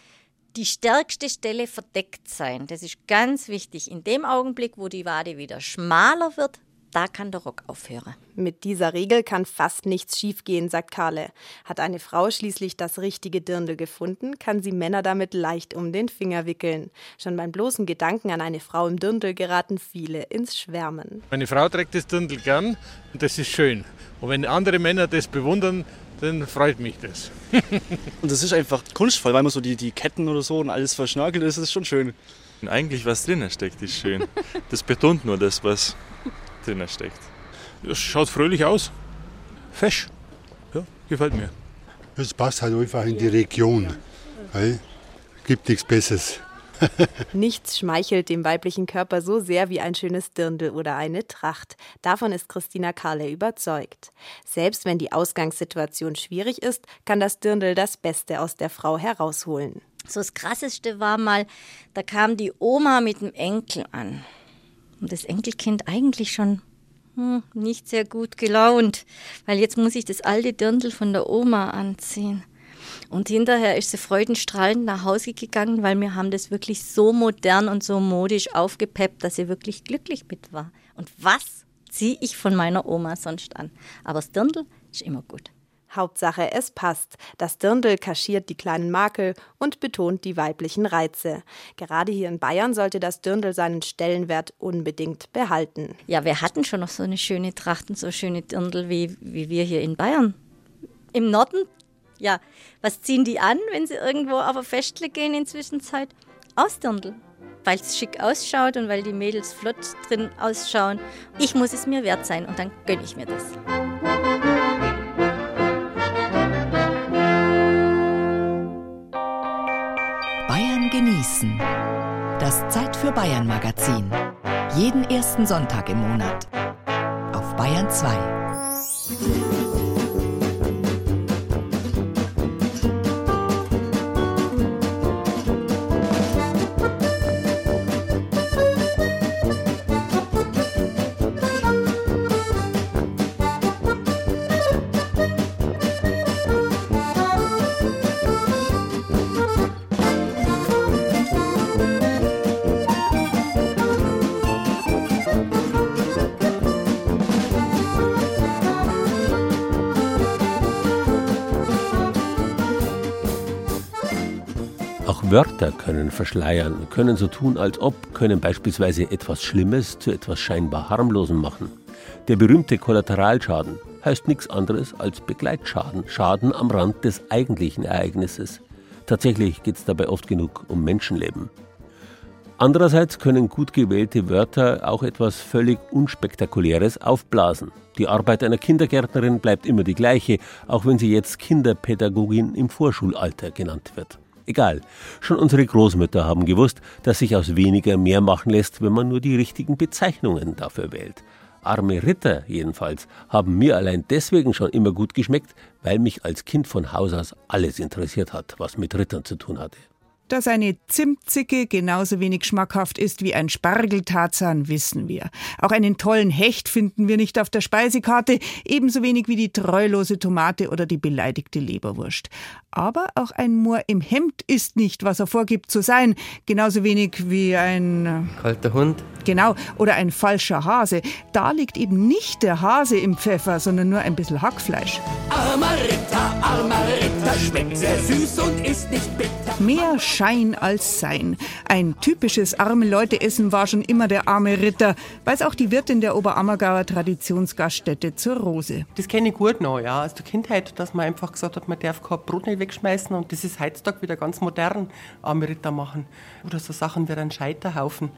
Speaker 23: die stärkste Stelle verdeckt sein. Das ist ganz wichtig. In dem Augenblick, wo die Wade wieder schmaler wird, da kann der Rock aufhören.
Speaker 22: Mit dieser Regel kann fast nichts schiefgehen, sagt Karle. Hat eine Frau schließlich das richtige Dirndl gefunden, kann sie Männer damit leicht um den Finger wickeln. Schon beim bloßen Gedanken an eine Frau im Dirndl geraten viele ins Schwärmen.
Speaker 26: Meine Frau trägt das Dirndl gern und das ist schön. Und wenn andere Männer das bewundern, dann freut mich das.
Speaker 27: und das ist einfach kunstvoll, weil man so die, die Ketten oder so und alles verschnörkelt ist, ist schon schön.
Speaker 28: Eigentlich was drinnen steckt, ist schön. Das betont nur das, was drin steckt.
Speaker 26: Es schaut fröhlich aus. Fesch. Ja, gefällt mir.
Speaker 29: Es passt halt einfach in die Region. Weil gibt nichts Besseres.
Speaker 22: Nichts schmeichelt dem weiblichen Körper so sehr wie ein schönes Dirndl oder eine Tracht. Davon ist Christina Karle überzeugt. Selbst wenn die Ausgangssituation schwierig ist, kann das Dirndl das Beste aus der Frau herausholen.
Speaker 23: So das Krasseste war mal, da kam die Oma mit dem Enkel an und das Enkelkind eigentlich schon hm, nicht sehr gut gelaunt, weil jetzt muss ich das alte Dirndl von der Oma anziehen. Und hinterher ist sie freudenstrahlend nach Hause gegangen, weil wir haben das wirklich so modern und so modisch aufgepeppt, dass sie wirklich glücklich mit war. Und was ziehe ich von meiner Oma sonst an? Aber das Dirndl ist immer gut.
Speaker 22: Hauptsache, es passt. Das Dirndl kaschiert die kleinen Makel und betont die weiblichen Reize. Gerade hier in Bayern sollte das Dirndl seinen Stellenwert unbedingt behalten.
Speaker 23: Ja, wir hatten schon noch so eine schöne Tracht und so schöne Dirndl wie, wie wir hier in Bayern. Im Norden, ja, was ziehen die an, wenn sie irgendwo auf ein Festle gehen in Zwischenzeit? Aus Dirndl weil es schick ausschaut und weil die Mädels flott drin ausschauen. Ich muss es mir wert sein und dann gönne ich mir das.
Speaker 1: Genießen. Das Zeit für Bayern Magazin. Jeden ersten Sonntag im Monat. Auf Bayern 2.
Speaker 3: Wörter können verschleiern, können so tun, als ob, können beispielsweise etwas Schlimmes zu etwas scheinbar harmlosem machen. Der berühmte Kollateralschaden heißt nichts anderes als Begleitschaden, Schaden am Rand des eigentlichen Ereignisses. Tatsächlich geht es dabei oft genug um Menschenleben. Andererseits können gut gewählte Wörter auch etwas völlig Unspektakuläres aufblasen. Die Arbeit einer Kindergärtnerin bleibt immer die gleiche, auch wenn sie jetzt Kinderpädagogin im Vorschulalter genannt wird. Egal, schon unsere Großmütter haben gewusst, dass sich aus weniger mehr machen lässt, wenn man nur die richtigen Bezeichnungen dafür wählt. Arme Ritter jedenfalls haben mir allein deswegen schon immer gut geschmeckt, weil mich als Kind von Haus aus alles interessiert hat, was mit Rittern zu tun hatte.
Speaker 30: Dass eine Zimtzicke genauso wenig schmackhaft ist wie ein Spargeltarzan, wissen wir. Auch einen tollen Hecht finden wir nicht auf der Speisekarte, ebenso wenig wie die treulose Tomate oder die beleidigte Leberwurst. Aber auch ein Moor im Hemd ist nicht, was er vorgibt zu sein, genauso wenig wie ein
Speaker 31: kalter Hund.
Speaker 30: Genau, oder ein falscher Hase. Da liegt eben nicht der Hase im Pfeffer, sondern nur ein bisschen Hackfleisch.
Speaker 32: Armer Ritter, armer Ritter, schmeckt sehr süß und ist nicht bitter.
Speaker 30: Mehr Schein als Sein. Ein typisches arme Leute-Essen war schon immer der arme Ritter, weiß auch die Wirtin der Oberammergauer Traditionsgaststätte zur Rose.
Speaker 31: Das kenne ich gut noch, ja, aus der Kindheit, dass man einfach gesagt hat, man darf kein Brot nicht wegschmeißen und das ist heutzutage wieder ganz modern, arme Ritter machen. Oder so Sachen wie ein Scheiterhaufen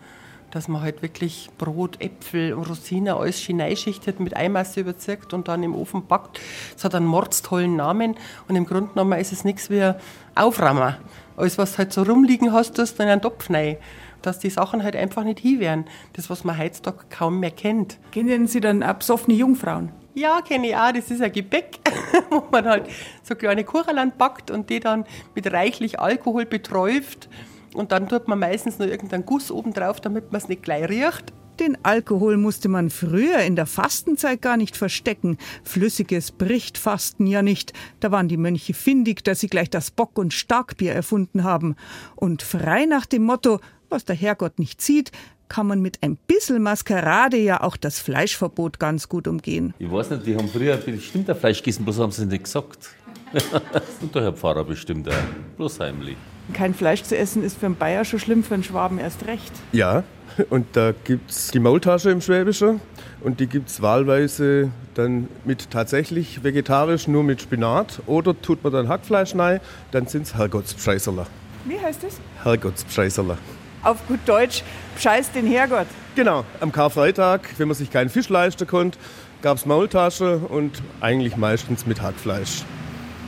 Speaker 31: dass man halt wirklich Brot, Äpfel, Rosinen, alles schön schichtet, mit Eimasse überzirkt und dann im Ofen backt. Es hat einen mordstollen Namen und im Grunde genommen ist es nichts wie Auframmer. Alles, was halt so rumliegen hast, tust du in einen Topf rein. Dass die Sachen halt einfach nicht hin werden. Das, was man heutzutage kaum mehr kennt.
Speaker 30: Kennen Sie dann auch besoffene Jungfrauen?
Speaker 31: Ja, kenne ich auch. Das ist ein Gebäck, wo man halt so kleine Kuchenland backt und die dann mit reichlich Alkohol beträuft. Und dann tut man meistens noch irgendeinen Guss oben drauf, damit man es nicht gleich riecht.
Speaker 30: Den Alkohol musste man früher in der Fastenzeit gar nicht verstecken. Flüssiges bricht Fasten ja nicht. Da waren die Mönche findig, dass sie gleich das Bock- und Starkbier erfunden haben. Und frei nach dem Motto, was der Herrgott nicht sieht, kann man mit ein bisschen Maskerade ja auch das Fleischverbot ganz gut umgehen.
Speaker 3: Ich weiß nicht, die haben früher bestimmt ein Fleisch gegessen, bloß haben sie es nicht gesagt. und der Herr Pfarrer bestimmt auch, bloß heimlich.
Speaker 30: Kein Fleisch zu essen ist für einen Bayer schon schlimm, für einen Schwaben erst recht.
Speaker 33: Ja, und da gibt es die Maultasche im Schwäbischen und die gibt es wahlweise dann mit tatsächlich vegetarisch, nur mit Spinat. Oder tut man dann Hackfleisch rein, dann sind es Herrgottspscheißerler.
Speaker 30: Wie heißt das?
Speaker 33: Herrgottspscheißerler.
Speaker 30: Auf gut Deutsch, Scheiß den Herrgott.
Speaker 33: Genau, am Karfreitag, wenn man sich keinen Fisch leisten konnte, gab es Maultasche und eigentlich meistens mit Hackfleisch.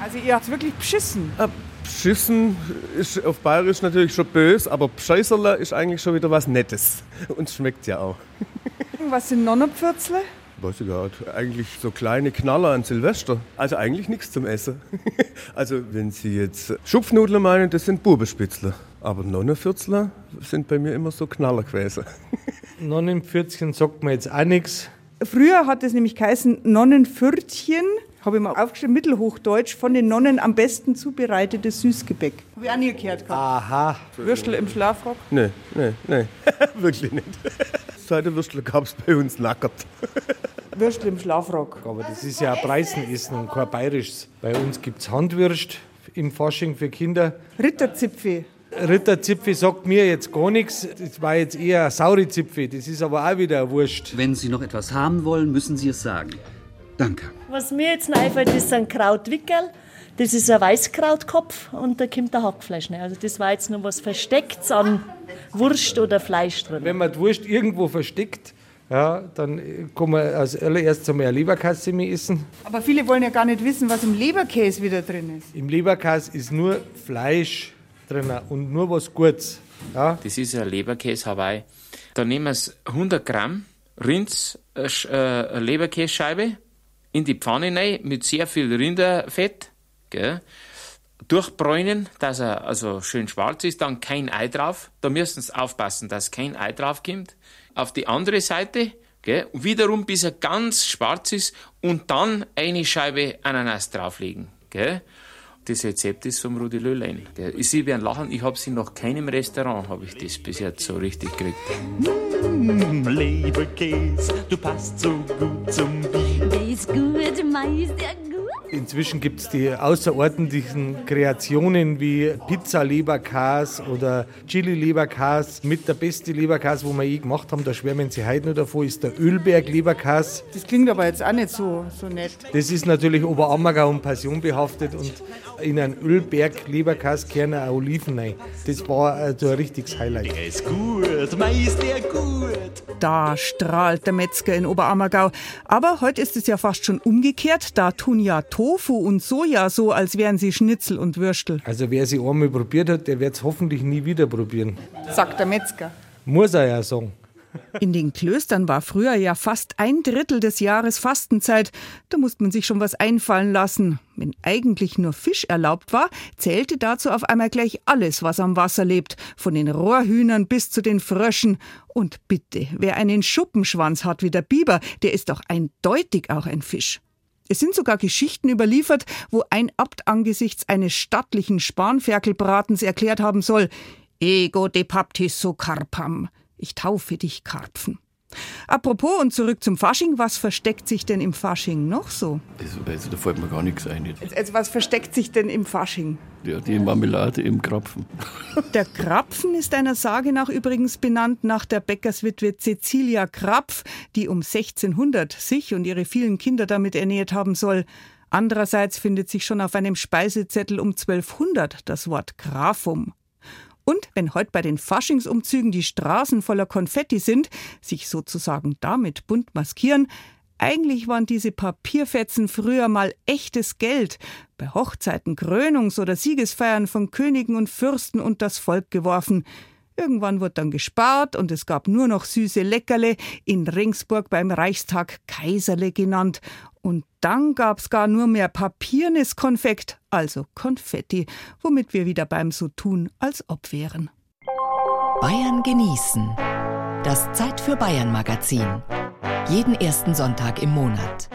Speaker 30: Also ihr habt wirklich beschissen.
Speaker 33: Beschissen ist auf Bayerisch natürlich schon böse, aber Pscheißerler ist eigentlich schon wieder was Nettes. Und schmeckt ja auch.
Speaker 30: Was sind Nonnenpfürzle?
Speaker 33: Weiß ich gar nicht. Eigentlich so kleine Knaller an Silvester. Also eigentlich nichts zum Essen. Also wenn Sie jetzt Schupfnudeln meinen, das sind Bubenspitzler. Aber Nonnenfürzler sind bei mir immer so Knaller gewesen.
Speaker 34: Nonnenpfürzchen sagt mir jetzt auch nichts.
Speaker 30: Früher hat es nämlich geheißen Nonnenpfürtchen habe ich mal aufgeschrieben, Mittelhochdeutsch, von den Nonnen am besten zubereitetes Süßgebäck. Habe ich auch nie gehört gehabt.
Speaker 34: Aha.
Speaker 30: Würstel im Schlafrock?
Speaker 33: Nee, nee, nee, wirklich nicht. Seidewürstel gab es bei uns nackert.
Speaker 30: Würstel im Schlafrock.
Speaker 34: Aber das ist ja ein Preisenessen und kein bayerisches. Bei uns gibt es Handwürst im Fasching für Kinder.
Speaker 30: Ritterzipfel.
Speaker 34: Ritterzipfel sagt mir jetzt gar nichts. Das war jetzt eher Zipfel. Das ist aber auch wieder Wurst.
Speaker 35: Wenn Sie noch etwas haben wollen, müssen Sie es sagen. Danke.
Speaker 36: Was mir jetzt noch einfällt, ist ein Krautwickel. Das ist ein Weißkrautkopf und da kommt der Hackfleisch rein. Also das war jetzt noch was Verstecktes an Wurst oder Fleisch drin.
Speaker 34: Wenn man die Wurst irgendwo versteckt, ja, dann kann man als allererstes einmal eine Leberkäse essen.
Speaker 30: Aber viele wollen ja gar nicht wissen, was im Leberkäse wieder drin ist.
Speaker 34: Im Leberkäse ist nur Fleisch drin und nur was Gutes. Ja.
Speaker 37: Das ist ein Leberkäse Hawaii. Da nehmen wir 100 Gramm Rinds, äh, äh Leberkässcheibe, in die Pfanne rein mit sehr viel Rinderfett, gell? durchbräunen, dass er also schön schwarz ist, dann kein Ei drauf. Da müssen Sie aufpassen, dass kein Ei drauf kommt. Auf die andere Seite, gell? wiederum bis er ganz schwarz ist und dann eine Scheibe Ananas drauflegen. Gell? Das Rezept ist vom Rudi Löhlein. Sie werden lachen, ich habe sie noch keinem Restaurant, habe ich das bis jetzt so richtig gekriegt.
Speaker 32: Mmh, Leberkäse, du passt so gut zum Bier.
Speaker 36: Der ist gut, Meister, gut.
Speaker 34: Inzwischen gibt es die außerordentlichen Kreationen wie Pizza Leberkäse oder Chili Leberkäse mit der beste Leberkäse, wo wir je gemacht haben. Da schwärmen sie heute noch davor, ist der Ölberg Leberkäse.
Speaker 30: Das klingt aber jetzt auch nicht so, so nett.
Speaker 34: Das ist natürlich Oberammergau und Passion behaftet und in einen Ölberg Leberkäse kehren auch Oliven rein. Das war also ein richtiges Highlight.
Speaker 32: Der ist gut, Meister, gut.
Speaker 30: Da strahlt der Metzger in Oberammergau. Aber heute ist es ja fast schon umgekehrt. Da tun ja Tofu und Soja so, als wären sie Schnitzel und Würstel.
Speaker 34: Also wer sie einmal probiert hat, der wird es hoffentlich nie wieder probieren.
Speaker 30: Sagt der Metzger.
Speaker 34: Muss er ja sagen.
Speaker 30: In den Klöstern war früher ja fast ein Drittel des Jahres Fastenzeit. Da musste man sich schon was einfallen lassen. Wenn eigentlich nur Fisch erlaubt war, zählte dazu auf einmal gleich alles, was am Wasser lebt, von den Rohrhühnern bis zu den Fröschen. Und bitte, wer einen Schuppenschwanz hat wie der Biber, der ist doch eindeutig auch ein Fisch. Es sind sogar Geschichten überliefert, wo ein Abt angesichts eines stattlichen Spanferkelbratens erklärt haben soll: Ego de baptisso carpam. Ich taufe dich, Karpfen. Apropos und zurück zum Fasching, was versteckt sich denn im Fasching noch so?
Speaker 38: Also, also da fällt mir gar nichts ein.
Speaker 30: Also, was versteckt sich denn im Fasching?
Speaker 38: Ja, die Marmelade im Krapfen.
Speaker 30: Der Krapfen ist einer Sage nach übrigens benannt nach der Bäckerswitwe Cecilia Krapf, die um 1600 sich und ihre vielen Kinder damit ernährt haben soll. Andererseits findet sich schon auf einem Speisezettel um 1200 das Wort Grafum. Und wenn heute bei den Faschingsumzügen die Straßen voller Konfetti sind, sich sozusagen damit bunt maskieren, eigentlich waren diese Papierfetzen früher mal echtes Geld, bei Hochzeiten, Krönungs- oder Siegesfeiern von Königen und Fürsten und das Volk geworfen. Irgendwann wurde dann gespart und es gab nur noch süße Leckerle, in Ringsburg beim Reichstag Kaiserle genannt. Und dann gab's gar nur mehr papiernes Konfekt, also Konfetti, womit wir wieder beim so tun, als ob wären.
Speaker 39: Bayern genießen. Das Zeit für Bayern Magazin. Jeden ersten Sonntag im Monat.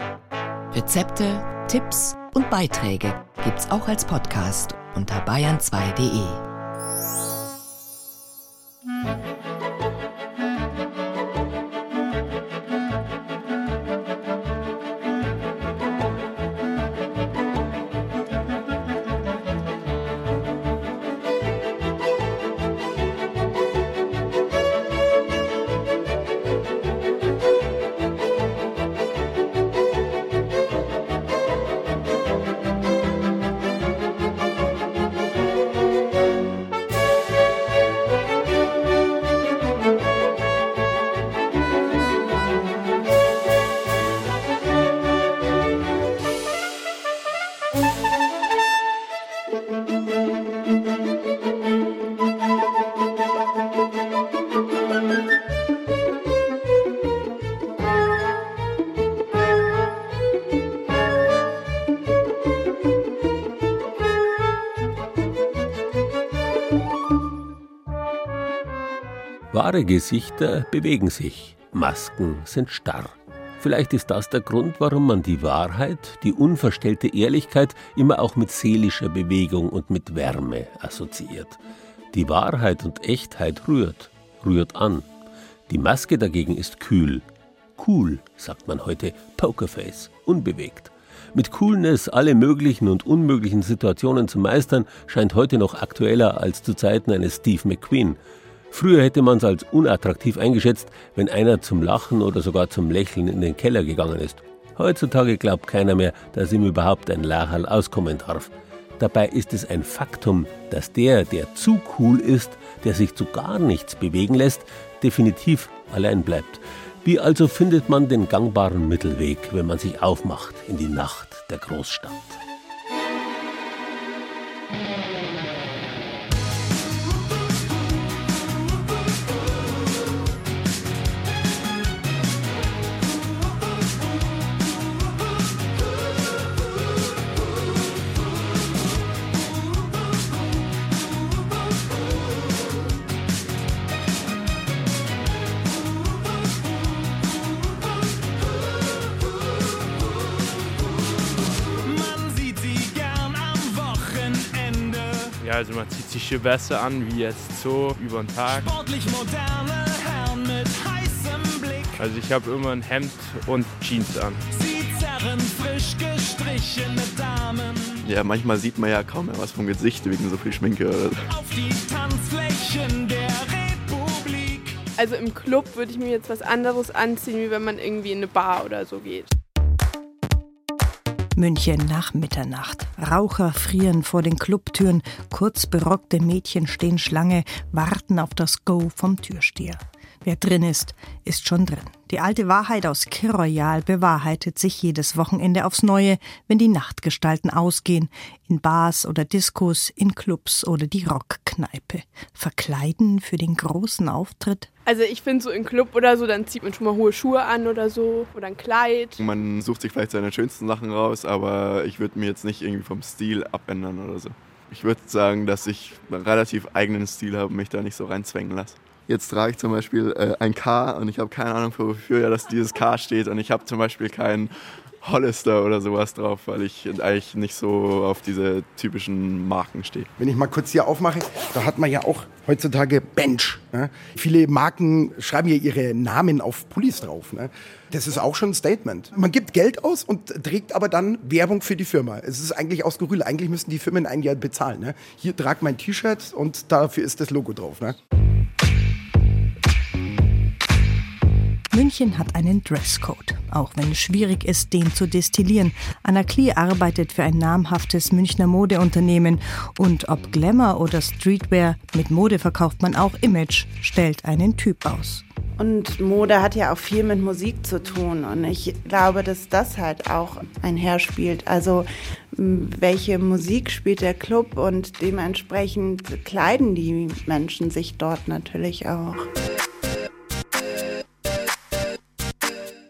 Speaker 39: Rezepte, Tipps und Beiträge gibt's auch als Podcast unter bayern2.de.
Speaker 3: Wahre Gesichter bewegen sich, Masken sind starr. Vielleicht ist das der Grund, warum man die Wahrheit, die unverstellte Ehrlichkeit immer auch mit seelischer Bewegung und mit Wärme assoziiert. Die Wahrheit und Echtheit rührt, rührt an. Die Maske dagegen ist kühl. Cool, sagt man heute, Pokerface, unbewegt. Mit Coolness alle möglichen und unmöglichen Situationen zu meistern, scheint heute noch aktueller als zu Zeiten eines Steve McQueen. Früher hätte man es als unattraktiv eingeschätzt, wenn einer zum Lachen oder sogar zum Lächeln in den Keller gegangen ist. Heutzutage glaubt keiner mehr, dass ihm überhaupt ein Lachal auskommen darf. Dabei ist es ein Faktum, dass der, der zu cool ist, der sich zu gar nichts bewegen lässt, definitiv allein bleibt. Wie also findet man den gangbaren Mittelweg, wenn man sich aufmacht in die Nacht der Großstadt?
Speaker 28: Ja, also man zieht sich schon besser an wie jetzt so über den Tag.
Speaker 32: Sportlich moderne Herren mit heißem Blick.
Speaker 28: Also ich habe immer ein Hemd und Jeans an.
Speaker 32: Sie zerren frisch gestrichene Damen
Speaker 40: Ja, manchmal sieht man ja kaum mehr was vom Gesicht wegen so viel Schminke. Oder so.
Speaker 32: auf die Tanzflächen der Republik.
Speaker 41: Also im Club würde ich mir jetzt was anderes anziehen, wie wenn man irgendwie in eine Bar oder so geht.
Speaker 42: München nach Mitternacht. Raucher frieren vor den Clubtüren, kurz berockte Mädchen stehen Schlange, warten auf das Go vom Türsteher. Wer drin ist, ist schon drin. Die alte Wahrheit aus Kirroyal bewahrheitet sich jedes Wochenende aufs Neue, wenn die Nachtgestalten ausgehen, in Bars oder Diskos, in Clubs oder die Rockkneipen. Kneipe. Verkleiden für den großen Auftritt?
Speaker 41: Also ich finde so im Club oder so, dann zieht man schon mal hohe Schuhe an oder so oder ein Kleid.
Speaker 40: Man sucht sich vielleicht seine schönsten Sachen raus, aber ich würde mir jetzt nicht irgendwie vom Stil abändern oder so. Ich würde sagen, dass ich einen relativ eigenen Stil habe und mich da nicht so reinzwängen lasse. Jetzt trage ich zum Beispiel äh, ein K und ich habe keine Ahnung, wofür ja das dieses K steht und ich habe zum Beispiel keinen Hollister oder sowas drauf, weil ich eigentlich nicht so auf diese typischen Marken stehe.
Speaker 43: Wenn ich mal kurz hier aufmache, da hat man ja auch heutzutage Bench. Ne? Viele Marken schreiben ja ihre Namen auf Pullis drauf. Ne? Das ist auch schon ein Statement. Man gibt Geld aus und trägt aber dann Werbung für die Firma. Es ist eigentlich aus Gerühl. Eigentlich müssten die Firmen ein Jahr bezahlen. Ne? Hier trag mein T-Shirt und dafür ist das Logo drauf. Ne?
Speaker 42: München hat einen Dresscode, auch wenn es schwierig ist, den zu destillieren. Anna Klee arbeitet für ein namhaftes Münchner Modeunternehmen und ob Glamour oder Streetwear, mit Mode verkauft man auch Image, stellt einen Typ aus.
Speaker 44: Und Mode hat ja auch viel mit Musik zu tun. Und ich glaube, dass das halt auch einherspielt. Also welche Musik spielt der Club und dementsprechend kleiden die Menschen sich dort natürlich auch.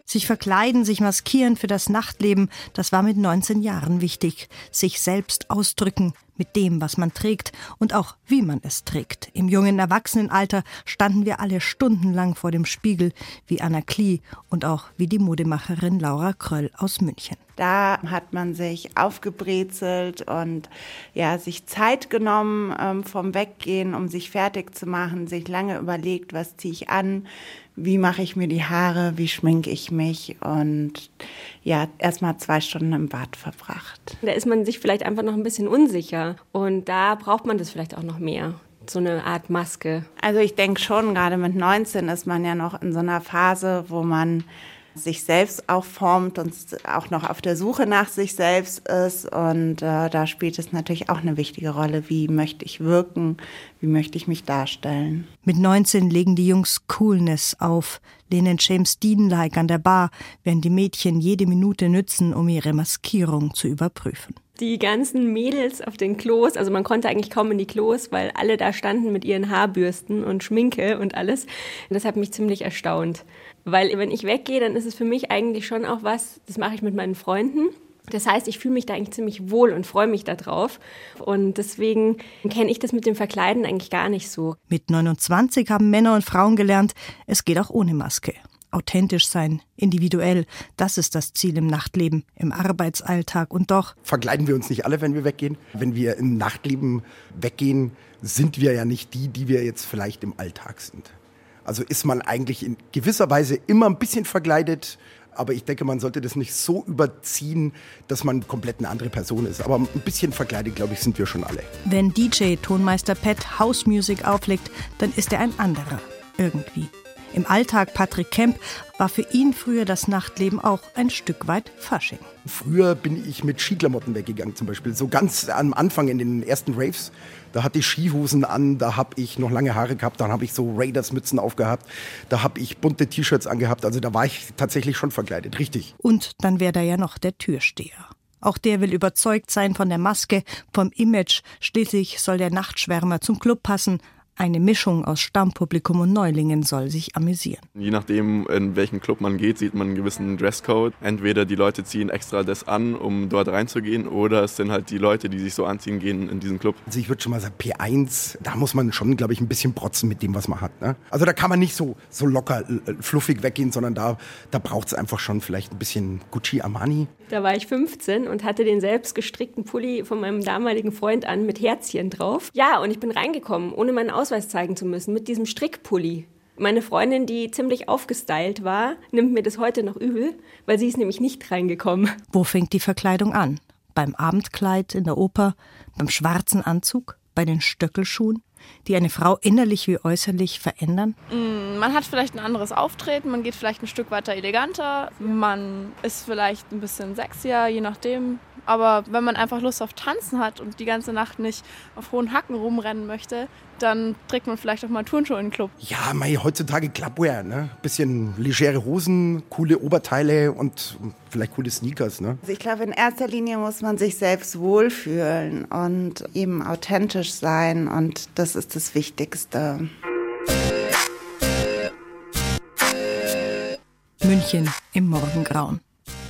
Speaker 42: Sich verkleiden, sich maskieren für das Nachtleben, das war mit 19 Jahren wichtig. Sich selbst ausdrücken mit dem, was man trägt und auch wie man es trägt. Im jungen Erwachsenenalter standen wir alle stundenlang vor dem Spiegel, wie Anna Klee und auch wie die Modemacherin Laura Kröll aus München.
Speaker 44: Da hat man sich aufgebrezelt und ja, sich Zeit genommen ähm, vom Weggehen, um sich fertig zu machen, sich lange überlegt, was ziehe ich an, wie mache ich mir die Haare, wie schminke ich mich und ja, erstmal zwei Stunden im Bad verbracht.
Speaker 30: Da ist man sich vielleicht einfach noch ein bisschen unsicher und da braucht man das vielleicht auch noch mehr so eine Art Maske?
Speaker 44: Also ich denke schon, gerade mit 19 ist man ja noch in so einer Phase, wo man sich selbst auch formt und auch noch auf der Suche nach sich selbst ist. Und äh, da spielt es natürlich auch eine wichtige Rolle. Wie möchte ich wirken? Wie möchte ich mich darstellen?
Speaker 42: Mit 19 legen die Jungs Coolness auf, lehnen James Dean-like an der Bar, während die Mädchen jede Minute nützen, um ihre Maskierung zu überprüfen
Speaker 30: die ganzen Mädels auf den Klos, also man konnte eigentlich kaum in die Klos, weil alle da standen mit ihren Haarbürsten und Schminke und alles. Und das hat mich ziemlich erstaunt. Weil wenn ich weggehe, dann ist es für mich eigentlich schon auch was, das mache ich mit meinen Freunden. Das heißt, ich fühle mich da eigentlich ziemlich wohl und freue mich darauf. Und deswegen kenne ich das mit dem Verkleiden eigentlich gar nicht so.
Speaker 42: Mit 29 haben Männer und Frauen gelernt, es geht auch ohne Maske. Authentisch sein, individuell, das ist das Ziel im Nachtleben, im Arbeitsalltag und doch.
Speaker 43: Verkleiden wir uns nicht alle, wenn wir weggehen? Wenn wir im Nachtleben weggehen, sind wir ja nicht die, die wir jetzt vielleicht im Alltag sind. Also ist man eigentlich in gewisser Weise immer ein bisschen verkleidet, aber ich denke, man sollte das nicht so überziehen, dass man komplett eine andere Person ist. Aber ein bisschen verkleidet, glaube ich, sind wir schon alle.
Speaker 42: Wenn DJ Tonmeister Pat House Music auflegt, dann ist er ein anderer. Irgendwie. Im Alltag Patrick Kemp war für ihn früher das Nachtleben auch ein Stück weit Fasching.
Speaker 43: Früher bin ich mit Skiklamotten weggegangen zum Beispiel. So ganz am Anfang in den ersten Raves, da hatte ich Skihosen an, da habe ich noch lange Haare gehabt, dann habe ich so Raiders-Mützen aufgehabt, da habe ich bunte T-Shirts angehabt. Also da war ich tatsächlich schon verkleidet, richtig.
Speaker 42: Und dann wäre da ja noch der Türsteher. Auch der will überzeugt sein von der Maske, vom Image. Schließlich soll der Nachtschwärmer zum Club passen, eine Mischung aus Stammpublikum und Neulingen soll sich amüsieren.
Speaker 40: Je nachdem, in welchen Club man geht, sieht man einen gewissen Dresscode. Entweder die Leute ziehen extra das an, um dort reinzugehen, oder es sind halt die Leute, die sich so anziehen, gehen in diesen Club.
Speaker 43: Also ich würde schon mal sagen, P1, da muss man schon, glaube ich, ein bisschen protzen mit dem, was man hat. Ne? Also da kann man nicht so, so locker, fluffig weggehen, sondern da, da braucht es einfach schon vielleicht ein bisschen Gucci Armani.
Speaker 30: Da war ich 15 und hatte den selbst gestrickten Pulli von meinem damaligen Freund an mit Herzchen drauf. Ja, und ich bin reingekommen, ohne meinen Ausweis zeigen zu müssen, mit diesem Strickpulli. Meine Freundin, die ziemlich aufgestylt war, nimmt mir das heute noch übel, weil sie ist nämlich nicht reingekommen.
Speaker 42: Wo fängt die Verkleidung an? Beim Abendkleid in der Oper, beim schwarzen Anzug, bei den Stöckelschuhen? die eine Frau innerlich wie äußerlich verändern?
Speaker 41: Mm, man hat vielleicht ein anderes Auftreten, man geht vielleicht ein Stück weiter eleganter, man ist vielleicht ein bisschen sexier, je nachdem. Aber wenn man einfach Lust auf Tanzen hat und die ganze Nacht nicht auf hohen Hacken rumrennen möchte, dann trägt man vielleicht auch mal Turnschuhe in den Club.
Speaker 43: Ja, mei, heutzutage Clubwear, ne? Bisschen legere Hosen, coole Oberteile und vielleicht coole Sneakers, ne?
Speaker 44: Also ich glaube, in erster Linie muss man sich selbst wohlfühlen und eben authentisch sein und das ist das Wichtigste.
Speaker 42: München im Morgengrauen.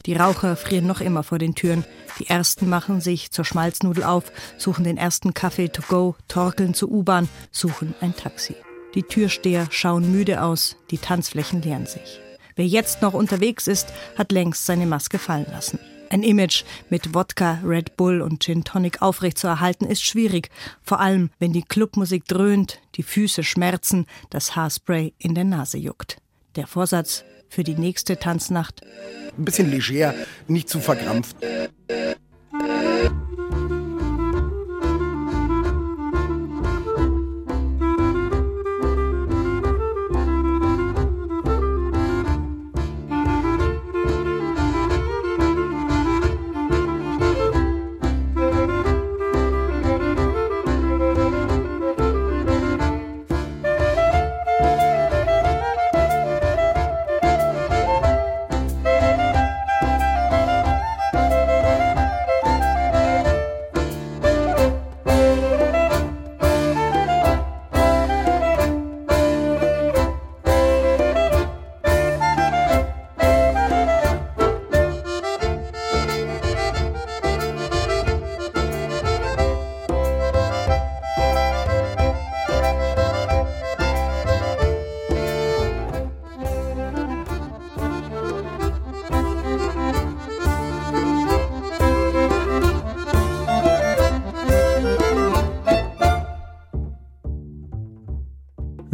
Speaker 42: Die Raucher frieren noch immer vor den Türen. Die ersten machen sich zur Schmalznudel auf, suchen den ersten Kaffee to go, torkeln zur U-Bahn, suchen ein Taxi. Die Türsteher schauen müde aus, die Tanzflächen leeren sich. Wer jetzt noch unterwegs ist, hat längst seine Maske fallen lassen. Ein Image mit Wodka, Red Bull und Gin Tonic aufrechtzuerhalten ist schwierig, vor allem wenn die Clubmusik dröhnt, die Füße schmerzen, das Haarspray in der Nase juckt. Der Vorsatz für die nächste Tanznacht?
Speaker 43: Ein bisschen leger, nicht zu verkrampft.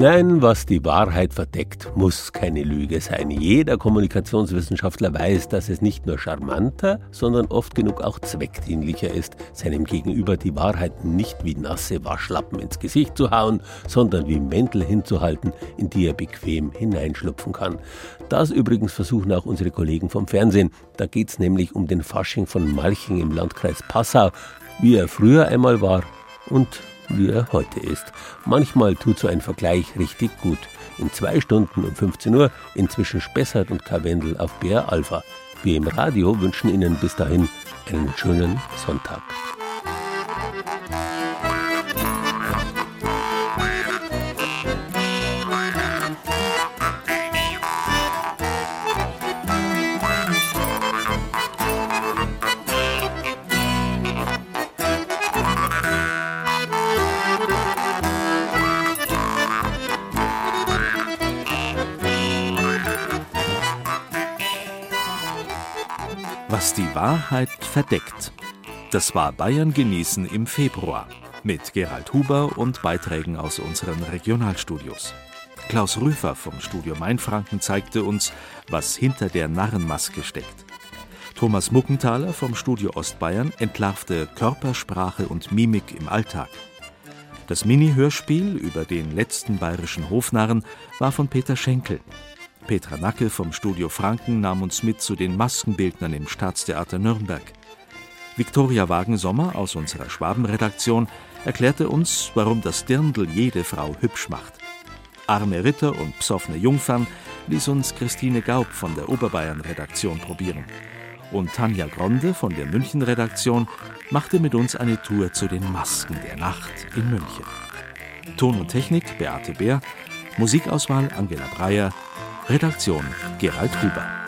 Speaker 3: Nein, was die Wahrheit verdeckt, muss keine Lüge sein. Jeder Kommunikationswissenschaftler weiß, dass es nicht nur charmanter, sondern oft genug auch zweckdienlicher ist, seinem Gegenüber die Wahrheit nicht wie nasse Waschlappen ins Gesicht zu hauen, sondern wie Mäntel hinzuhalten, in die er bequem hineinschlupfen kann. Das übrigens versuchen auch unsere Kollegen vom Fernsehen. Da geht es nämlich um den Fasching von Malching im Landkreis Passau, wie er früher einmal war und wie er heute ist. Manchmal tut so ein Vergleich richtig gut. In zwei Stunden um 15 Uhr inzwischen Spessart und Karwendel auf BR Alpha. Wir im Radio wünschen Ihnen bis dahin einen schönen Sonntag.
Speaker 45: Die Wahrheit verdeckt. Das war Bayern genießen im Februar mit Gerald Huber und Beiträgen aus unseren Regionalstudios. Klaus Rüfer vom Studio Mainfranken zeigte uns, was hinter der Narrenmaske steckt. Thomas Muckenthaler vom Studio Ostbayern entlarvte Körpersprache und Mimik im Alltag. Das Mini-Hörspiel über den letzten bayerischen Hofnarren war von Peter Schenkel. Petra Nacke vom Studio Franken nahm uns mit zu den Maskenbildnern im Staatstheater Nürnberg. Viktoria Wagensommer aus unserer Schwabenredaktion erklärte uns, warum das Dirndl jede Frau hübsch macht. Arme Ritter und psoffene Jungfern ließ uns Christine Gaub von der Oberbayern-Redaktion probieren. Und Tanja Gronde von der München-Redaktion machte mit uns eine Tour zu den Masken der Nacht in München. Ton und Technik Beate Bär, Musikauswahl Angela Breyer, Redaktion Gerald Huber.